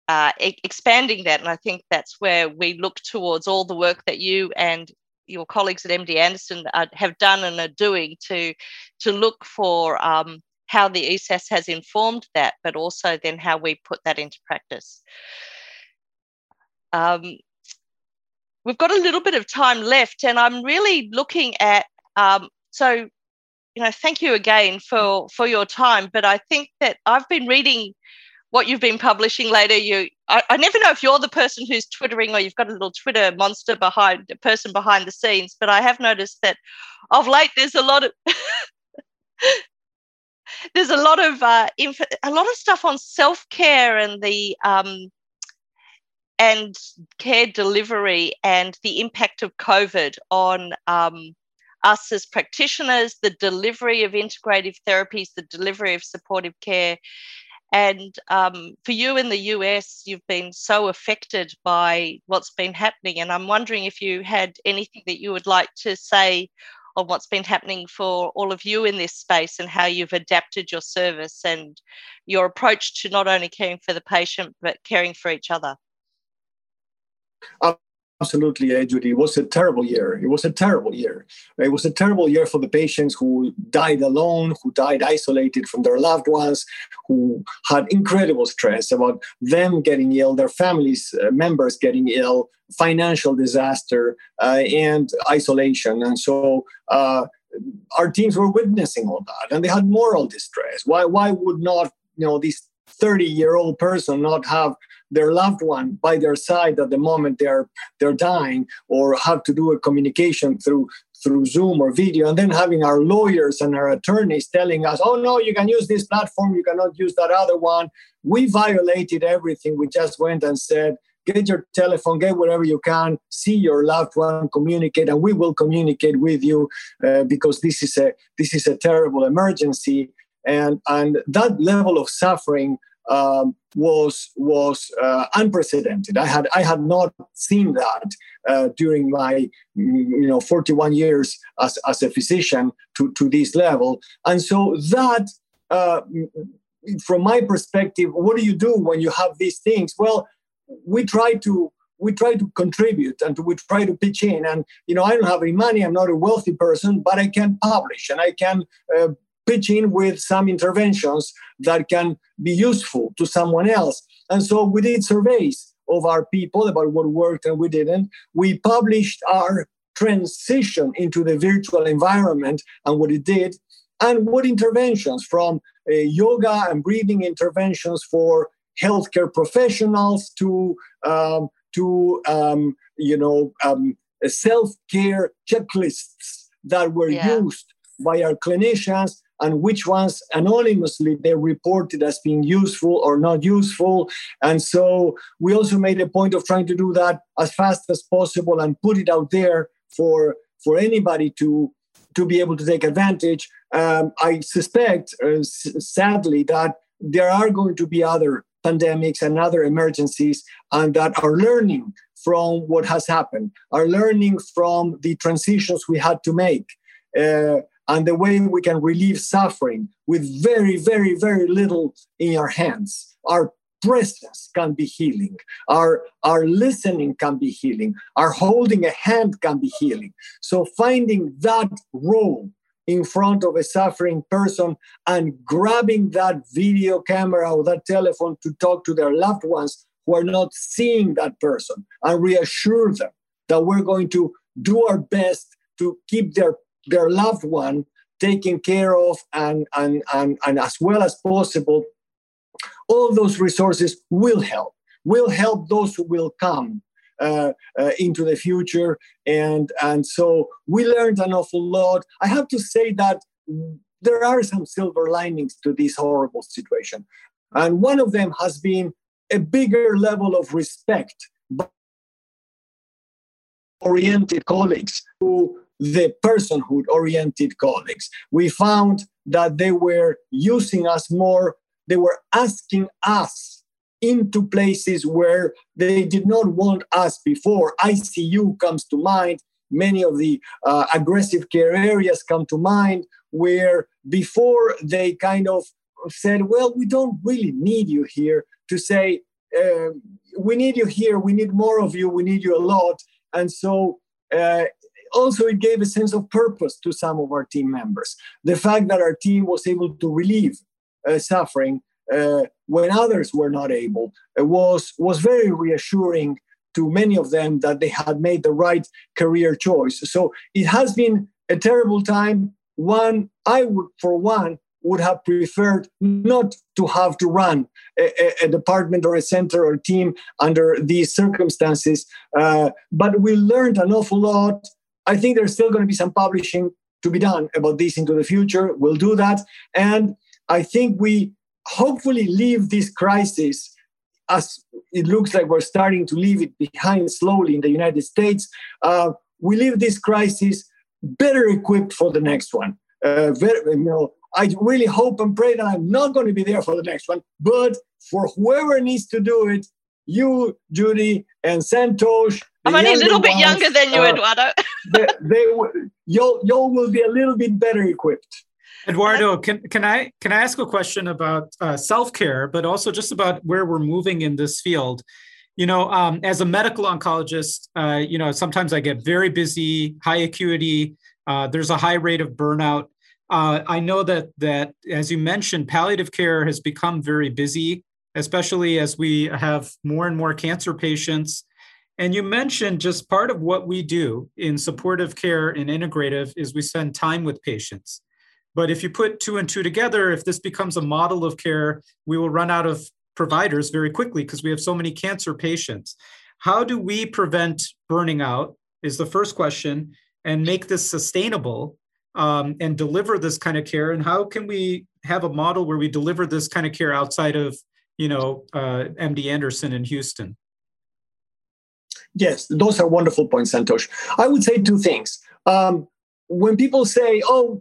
uh, expanding that, and I think that's where we look towards all the work that you and your colleagues at MD Anderson uh, have done and are doing to to look for um, how the ESAS has informed that, but also then how we put that into practice. Um, we've got a little bit of time left, and I'm really looking at. Um, so, you know, thank you again for for your time. But I think that I've been reading what you've been publishing later. You, I, I never know if you're the person who's twittering or you've got a little Twitter monster behind, a person behind the scenes. But I have noticed that of late there's a lot of. *laughs* there's a lot of uh, inf- a lot of stuff on self care and the um, and care delivery and the impact of COVID on um, us as practitioners, the delivery of integrative therapies, the delivery of supportive care. And um, for you in the US, you've been so affected by what's been happening. And I'm wondering if you had anything that you would like to say on what's been happening for all of you in this space and how you've adapted your service and your approach to not only caring for the patient, but caring for each other. Um, Absolutely, uh, Judy. It was a terrible year. It was a terrible year. It was a terrible year for the patients who died alone, who died isolated from their loved ones, who had incredible stress about them getting ill, their families uh, members getting ill, financial disaster, uh, and isolation. And so uh, our teams were witnessing all that, and they had moral distress. Why? Why would not you know this 30 year old person not have their loved one by their side at the moment they're they're dying or have to do a communication through through zoom or video. And then having our lawyers and our attorneys telling us oh no you can use this platform you cannot use that other one. We violated everything. We just went and said get your telephone get whatever you can. See your loved one communicate and we will communicate with you uh, because this is a this is a terrible emergency. And and that level of suffering um, was was uh, unprecedented. I had I had not seen that uh, during my you know 41 years as, as a physician to, to this level, and so that. Uh, from my perspective, what do you do when you have these things? Well, we try to we try to contribute and we try to pitch in. And you know, I don't have any money. I'm not a wealthy person, but I can publish and I can pitch in with some interventions that can be useful to someone else. And so we did surveys of our people about what worked and we didn't. We published our transition into the virtual environment and what it did, and what interventions from uh, yoga and breathing interventions for healthcare professionals to um, to um, you know um, self-care checklists that were yeah. used by our clinicians and which ones anonymously they reported as being useful or not useful. And so we also made a point of trying to do that as fast as possible and put it out there for for anybody to to be able to take advantage. Um, I suspect, uh, sadly, that there are going to be other pandemics and other emergencies, and that are learning from what has happened, are learning from the transitions we had to make. Uh, and the way we can relieve suffering with very, very, very little in our hands. Our presence can be healing. Our, our listening can be healing. Our holding a hand can be healing. So finding that role in front of a suffering person and grabbing that video camera or that telephone to talk to their loved ones who are not seeing that person and reassure them that we're going to do our best to keep their their loved one taken care of and, and, and, and as well as possible, all those resources will help, will help those who will come uh, uh, into the future. And, and so we learned an awful lot. I have to say that there are some silver linings to this horrible situation. And one of them has been a bigger level of respect oriented colleagues who the personhood oriented colleagues. We found that they were using us more, they were asking us into places where they did not want us before. ICU comes to mind. Many of the uh, aggressive care areas come to mind where before they kind of said, Well, we don't really need you here to say, uh, We need you here, we need more of you, we need you a lot. And so uh, also it gave a sense of purpose to some of our team members. The fact that our team was able to relieve uh, suffering uh, when others were not able uh, was was very reassuring to many of them that they had made the right career choice. So it has been a terrible time. One I would, for one, would have preferred not to have to run a, a, department or a center or a team under these circumstances. Uh, but we learned an awful lot. I think there's still going to be some publishing to be done about this into the future. We'll do that. And I think we hopefully leave this crisis as it looks like we're starting to leave it behind slowly in the United States. Uh, we leave this crisis better equipped for the next one. Uh, very, you know, I really hope and pray that I'm not going to be there for the next one, but for whoever needs to do it, you, Judy, and Santosh. I'm only a little bit ones, younger than you, uh, Eduardo. *laughs* they, they y'all, y'all will be a little bit better equipped. Eduardo, can, can I can I ask a question about uh, self care, but also just about where we're moving in this field? You know, um, as a medical oncologist, uh, you know, sometimes I get very busy, high acuity. Uh, there's a high rate of burnout. Uh, I know that that as you mentioned, palliative care has become very busy, especially as we have more and more cancer patients and you mentioned just part of what we do in supportive care and integrative is we spend time with patients. But if you put two and two together, if this becomes a model of care, we will run out of providers very quickly because we have so many cancer patients. How do we prevent burning out? Is the first question, and make this sustainable um, and deliver this kind of care. And how can we have a model where we deliver this kind of care outside of, you know, uh, MD Anderson in Houston? Yes, those are wonderful points, Santosh. I would say two things. Um, when people say, oh,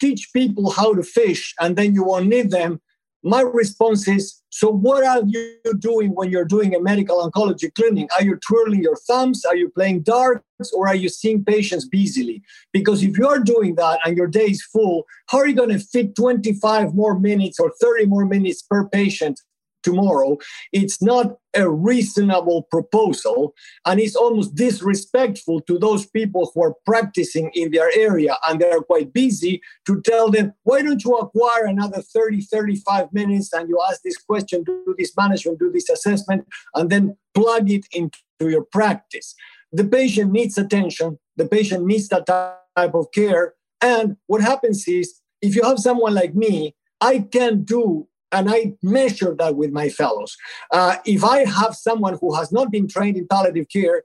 teach people how to fish and then you won't need them, my response is, so what are you doing when you're doing a medical oncology clinic? Are you twirling your thumbs? Are you playing darts? Or are you seeing patients busily? Because if you're doing that and your day is full, how are you going to fit 25 more minutes or 30 more minutes per patient tomorrow. It's not a reasonable proposal, and it's almost disrespectful to those people who are practicing in their area and they're quite busy to tell them, why don't you acquire another 30, 35 minutes and you ask this question, do this management, do this assessment, and then plug it into your practice. The patient needs attention, the patient needs that type of care. And what happens is, if you have someone like me, I can do and I measure that with my fellows. Uh, if I have someone who has not been trained in palliative care,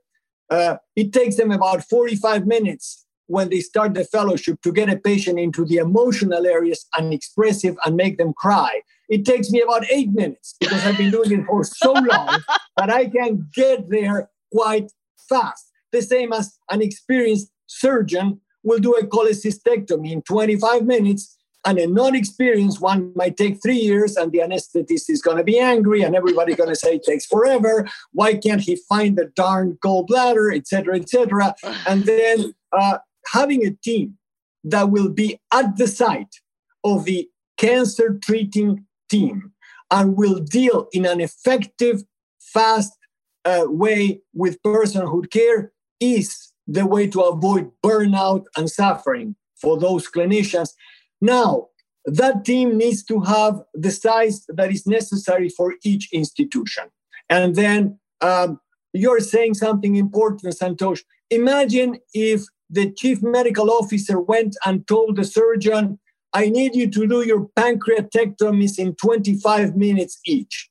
uh, it takes them about 45 minutes when they start the fellowship to get a patient into the emotional areas and expressive and make them cry. It takes me about eight minutes because I've been doing it for so *laughs* long that I can get there quite fast. The same as an experienced surgeon will do a cholecystectomy in 25 minutes and a non-experienced one might take three years and the anesthetist is going to be angry and everybody's going to say it takes forever. Why can't he find the darn gallbladder etc etc and then uh, having a team that will be at the site of the cancer treating team and will deal in an effective fast uh, way with personhood care is the way to avoid burnout and suffering for those clinicians now, that team needs to have the size that is necessary for each institution. And then um, you're saying something important, Santosh. Imagine if the chief medical officer went and told the surgeon, I need you to do your pancreatectomies in 25 minutes each.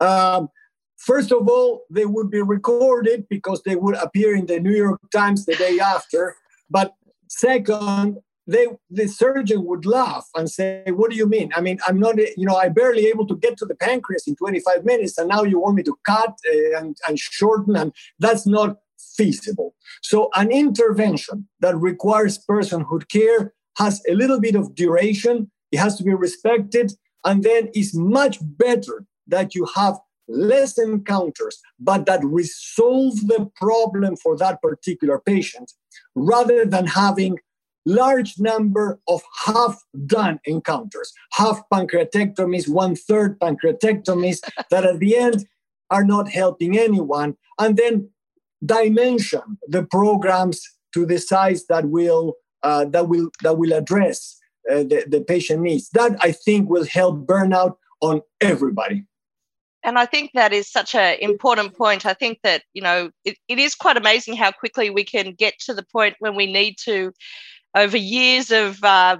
Um, first of all, they would be recorded because they would appear in the New York Times the day after. But second, they the surgeon would laugh and say what do you mean? I mean i'm not you know i barely able to get to the pancreas in 25 minutes and now you want me to cut uh, and, and shorten and that's not feasible. So an intervention that requires personhood care has a little bit of duration it has to be respected and then it's much better that you have less encounters but that resolve the problem for that particular patient rather than having large number of half done encounters, half pancreatectomies, one third pancreatectomies *laughs* that at the end are not helping anyone. And then dimension the programs to the size that will uh, that will that will address uh, the, the patient needs. That I think will help burnout on everybody. And I think that is such an important point. I think that, you know, it, it is quite amazing how quickly we can get to the point when we need to over years of uh,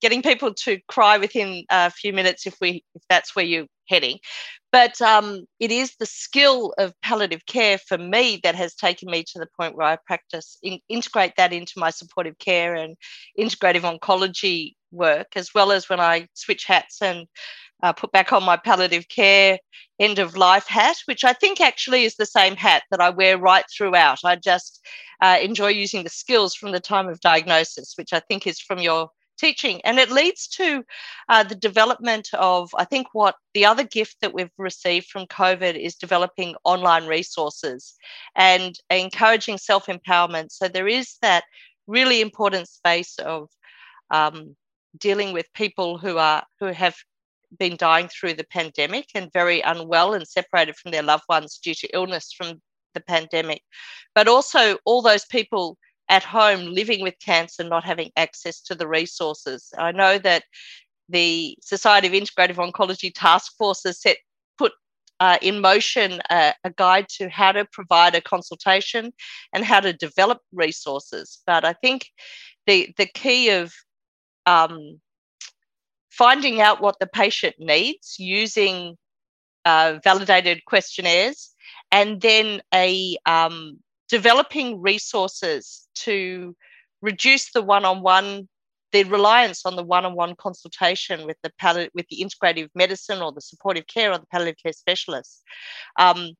getting people to cry within a few minutes if we if that's where you're heading. But um, it is the skill of palliative care for me that has taken me to the point where I practice in, integrate that into my supportive care and integrative oncology work, as well as when I switch hats and uh, put back on my palliative care end of life hat, which I think actually is the same hat that I wear right throughout. I just uh, enjoy using the skills from the time of diagnosis, which I think is from your teaching. And it leads to uh, the development of, I think, what the other gift that we've received from COVID is developing online resources and encouraging self empowerment. So there is that really important space of um, dealing with people who are who have been dying through the pandemic and very unwell and separated from their loved ones due to illness from the pandemic, but also all those people at home living with cancer not having access to the resources. I know that the Society of Integrative Oncology Task Force has set put uh, in motion a, guide to how to provide a consultation and how to develop resources. But I think the the key of um, finding out what the patient needs using uh, validated questionnaires and then a um, developing resources to reduce the one-on-one the reliance on the one-on-one consultation with the palliative, with the integrative medicine or the supportive care or the palliative care specialist um,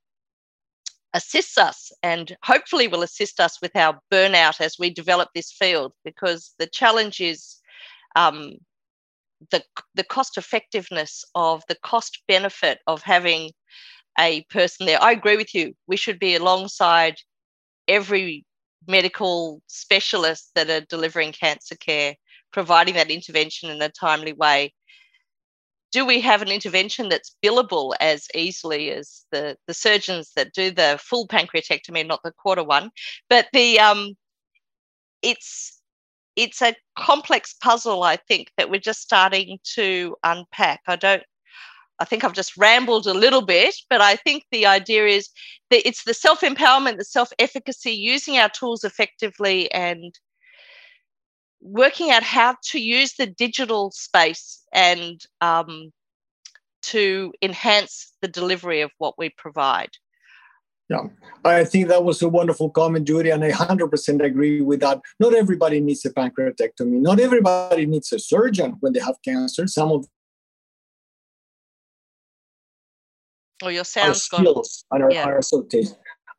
assists us and hopefully will assist us with our burnout as we develop this field because the challenge is um, the, the cost effectiveness of the cost benefit of having a person there. I agree with you. We should be alongside every medical specialist that are delivering cancer care, providing that intervention in a timely way. Do we have an intervention that's billable as easily as the, the surgeons that do the full pancreatectomy, not the quarter one? But the um, it's it's a complex puzzle, I think, that we're just starting to unpack. I don't I think I've just rambled a little bit, but I think the idea is that it's the self empowerment, the self efficacy, using our tools effectively and working out how to use the digital space and um, to enhance the delivery of what we provide. Yeah, I think that was a wonderful comment, Judy, and I 100% agree with that. Not everybody needs a pancreatectomy. Not everybody needs a surgeon when they have cancer. Some of Oh, your sound skills and our, yeah. our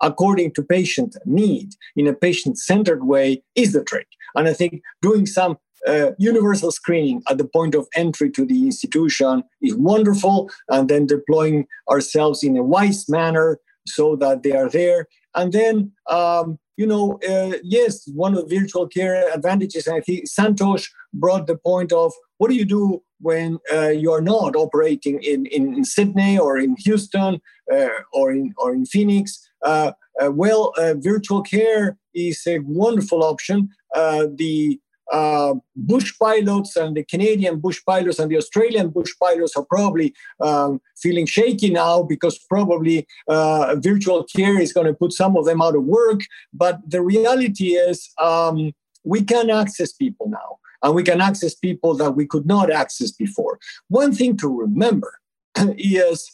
according to patient need in a patient-centered way is the trick. And I think doing some uh, universal screening at the point of entry to the institution is wonderful, and then deploying ourselves in a wise manner so that they are there. And then, um, you know, uh, yes, one of the virtual care advantages, I think Santosh brought the point of what do you do when uh, you are not operating in, in, Sydney or in Houston uh, or, in, or in Phoenix? Uh, uh, well, uh, virtual care is a wonderful option. the uh, bush pilots and the Canadian bush pilots and the Australian bush pilots are probably um, feeling shaky now because probably uh, virtual care is going to put some of them out of work. But the reality is, um, we can access people now, and we can access people that we could not access before. One thing to remember *clears throat* is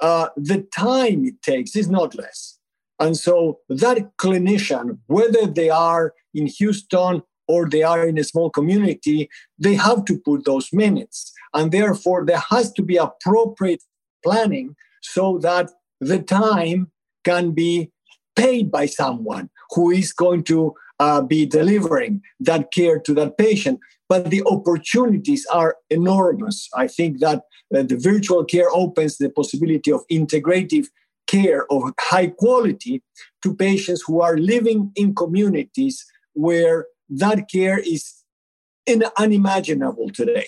uh, the time it takes is not less. And so that clinician, whether they are in Houston or they are in a small community, they have to put those minutes. And therefore, there has to be appropriate planning so that the time can be paid by someone who is going to uh, be delivering that care to that patient. But the opportunities are enormous. I think that uh, the virtual care opens the possibility of integrative care of high quality to patients who are living in communities where that care is in, unimaginable today.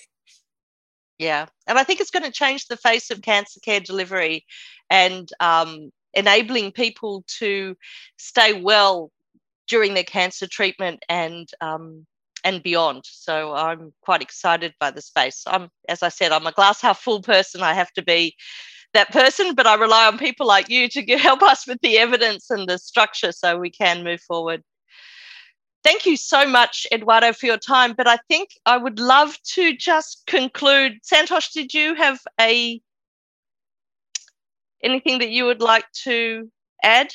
Yeah, and I think it's going to change the face of cancer care delivery and um, enabling people to stay well during their cancer treatment and um, and beyond. So I'm quite excited by the space. I'm, as I said, I'm a glass half full person. I have to be that person, but I rely on people like you to help us with the evidence and the structure so we can move forward thank you so much, Eduardo, for your time. But I think I would love to just conclude. Santosh, did you have a anything that you would like to add?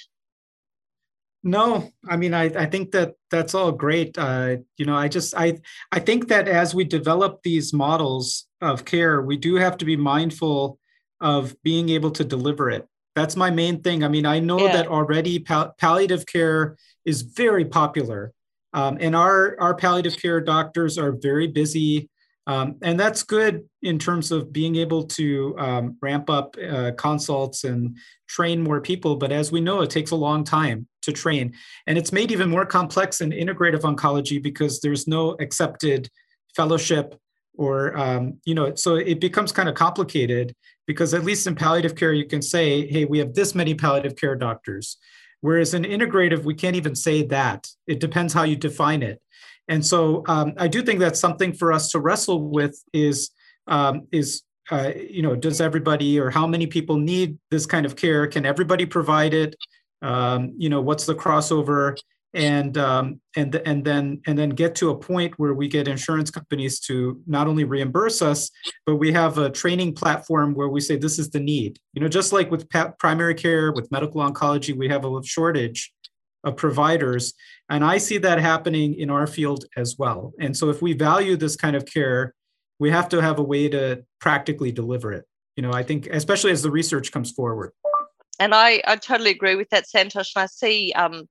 No, I mean, I, I think that that's all great. Uh, you know, I just I I think that as we develop these models of care, we do have to be mindful of being able to deliver it. That's my main thing. I mean, I know yeah. that already pal- palliative care is very popular um, and our, our palliative care doctors are very busy. Um, and that's good in terms of being able to um, ramp up uh, consults and train more people. But as we know, it takes a long time to train. And it's made even more complex in integrative oncology because there's no accepted fellowship or, um, you know, so it becomes kind of complicated because at least in palliative care, you can say, hey, we have this many palliative care doctors. Whereas in integrative, we can't even say that. It depends how you define it. And so um, I do think that's something for us to wrestle with is, um, is uh, you know, does everybody or how many people need this kind of care? Can everybody provide it? Um, you know, what's the crossover? And um, and and then and then get to a point where we get insurance companies to not only reimburse us, but we have a training platform where we say this is the need. You know, just like with primary care, with medical oncology, we have a shortage of providers, and I see that happening in our field as well. And so, if we value this kind of care, we have to have a way to practically deliver it. You know, I think especially as the research comes forward. And I, I totally agree with that, Santosh. And I see um,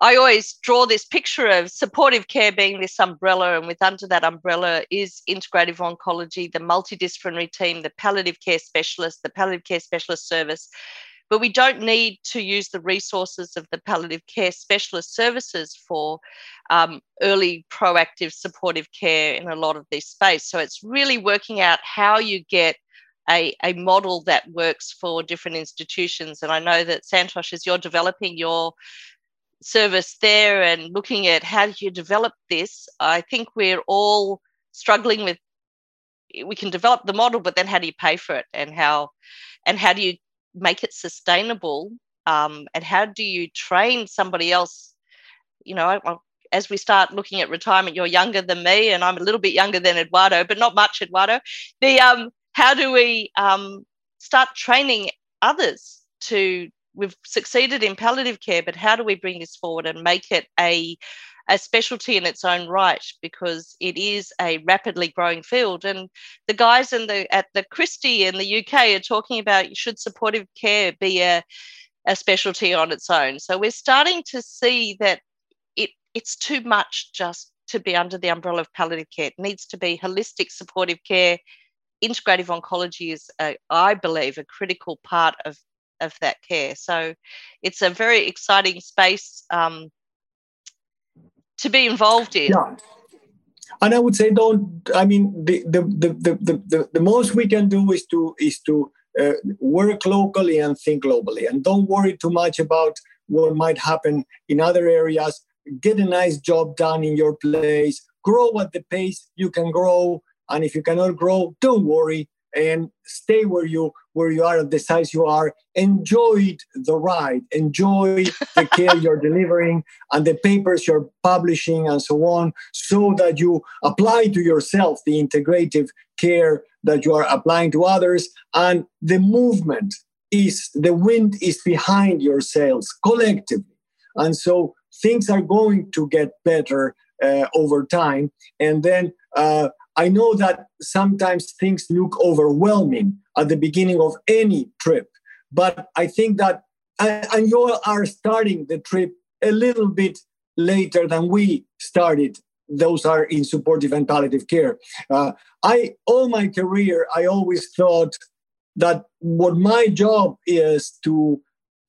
I always draw this picture of supportive care being this umbrella, and with under that umbrella is integrative oncology, the multidisciplinary team, the palliative care specialist, the palliative care specialist service. But we don't need to use the resources of the palliative care specialist services for um, early proactive supportive care in a lot of this space. So it's really working out how you get a, a model that works for different institutions. And I know that Santosh, as you're developing your service there and looking at how do you develop this, I think we're all struggling with we can develop the model, but then how do you pay for it and how and how do you make it sustainable? Um, and how do you train somebody else? You know, as we start looking at retirement, you're younger than me, and I'm a little bit younger than Eduardo, but not much, Eduardo. The um, how do we um, start training others to we've succeeded in palliative care but how do we bring this forward and make it a a specialty in its own right? Because it is a rapidly growing field. And the guys in the at the christie in the uk are talking about should supportive care be a, a specialty on its own. So we're starting to see that it it's too much just to be under the umbrella of palliative care. It needs to be holistic supportive care. Integrative oncology is, a, I believe, a critical part of of that care. So it's a very exciting space um, to be involved in. Yeah. And I would say, don't. I mean, the the the the, the, the most we can do is to is to uh, work locally and think globally, and don't worry too much about what might happen in other areas. Get a nice job done in your place. Grow at the pace you can grow and if you cannot grow, don't worry and stay where you where you are at the size you are. enjoyed the ride, enjoy the *laughs* care you're delivering and the papers you're publishing and so on, so that you apply to yourself the integrative care that you are applying to others. And the movement is the wind is behind your sails collectively. And so things are going to get better uh, over time. And then uh, I know that sometimes things look overwhelming at the beginning of any trip, but I think that, and you are starting the trip a little bit later than we started. Those are in supportive and palliative care. Uh, I all my career, I always thought that what my job is to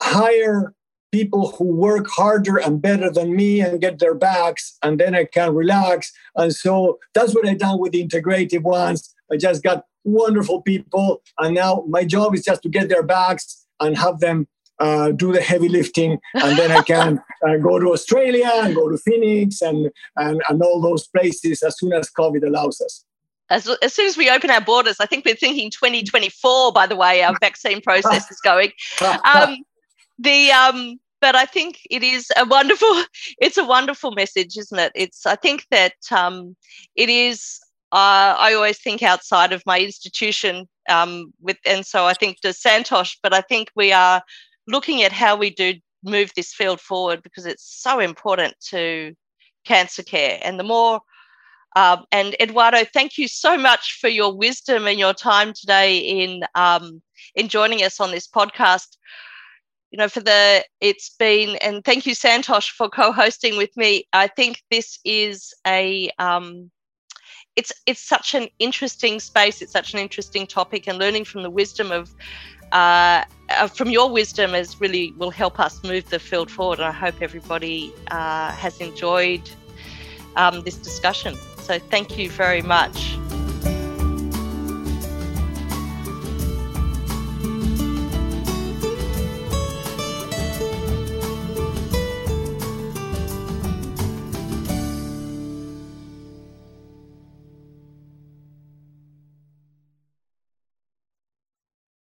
hire people who work harder and better than me and get their backs, and then I can relax. And so that's what I done with the integrative ones. I just got wonderful people, and now my job is just to get their backs and have them uh, do the heavy lifting, and then I can *laughs* uh, go to Australia and go to Phoenix and, and and all those places as soon as COVID allows us. As, as soon as we open our borders, I think we're thinking 2024. By the way, our *laughs* vaccine process is going. *laughs* Um, the um but I think it is a wonderful *laughs* it's a wonderful message, isn't it? It's I think that um it is uh, I always think outside of my institution um, with, and so I think to Santosh, but I think we are looking at how we do move this field forward because it's so important to cancer care. And the more, um, and Eduardo, thank you so much for your wisdom and your time today in um, in joining us on this podcast you know, for the, it's been, and thank you, Santosh, for co hosting with me. I think this is a, um, it's, it's such an interesting space. It's such an interesting topic, and learning from the wisdom of, uh, uh, from your wisdom is really will help us move the field forward. And I hope everybody uh, has enjoyed um, this discussion. So thank you very much.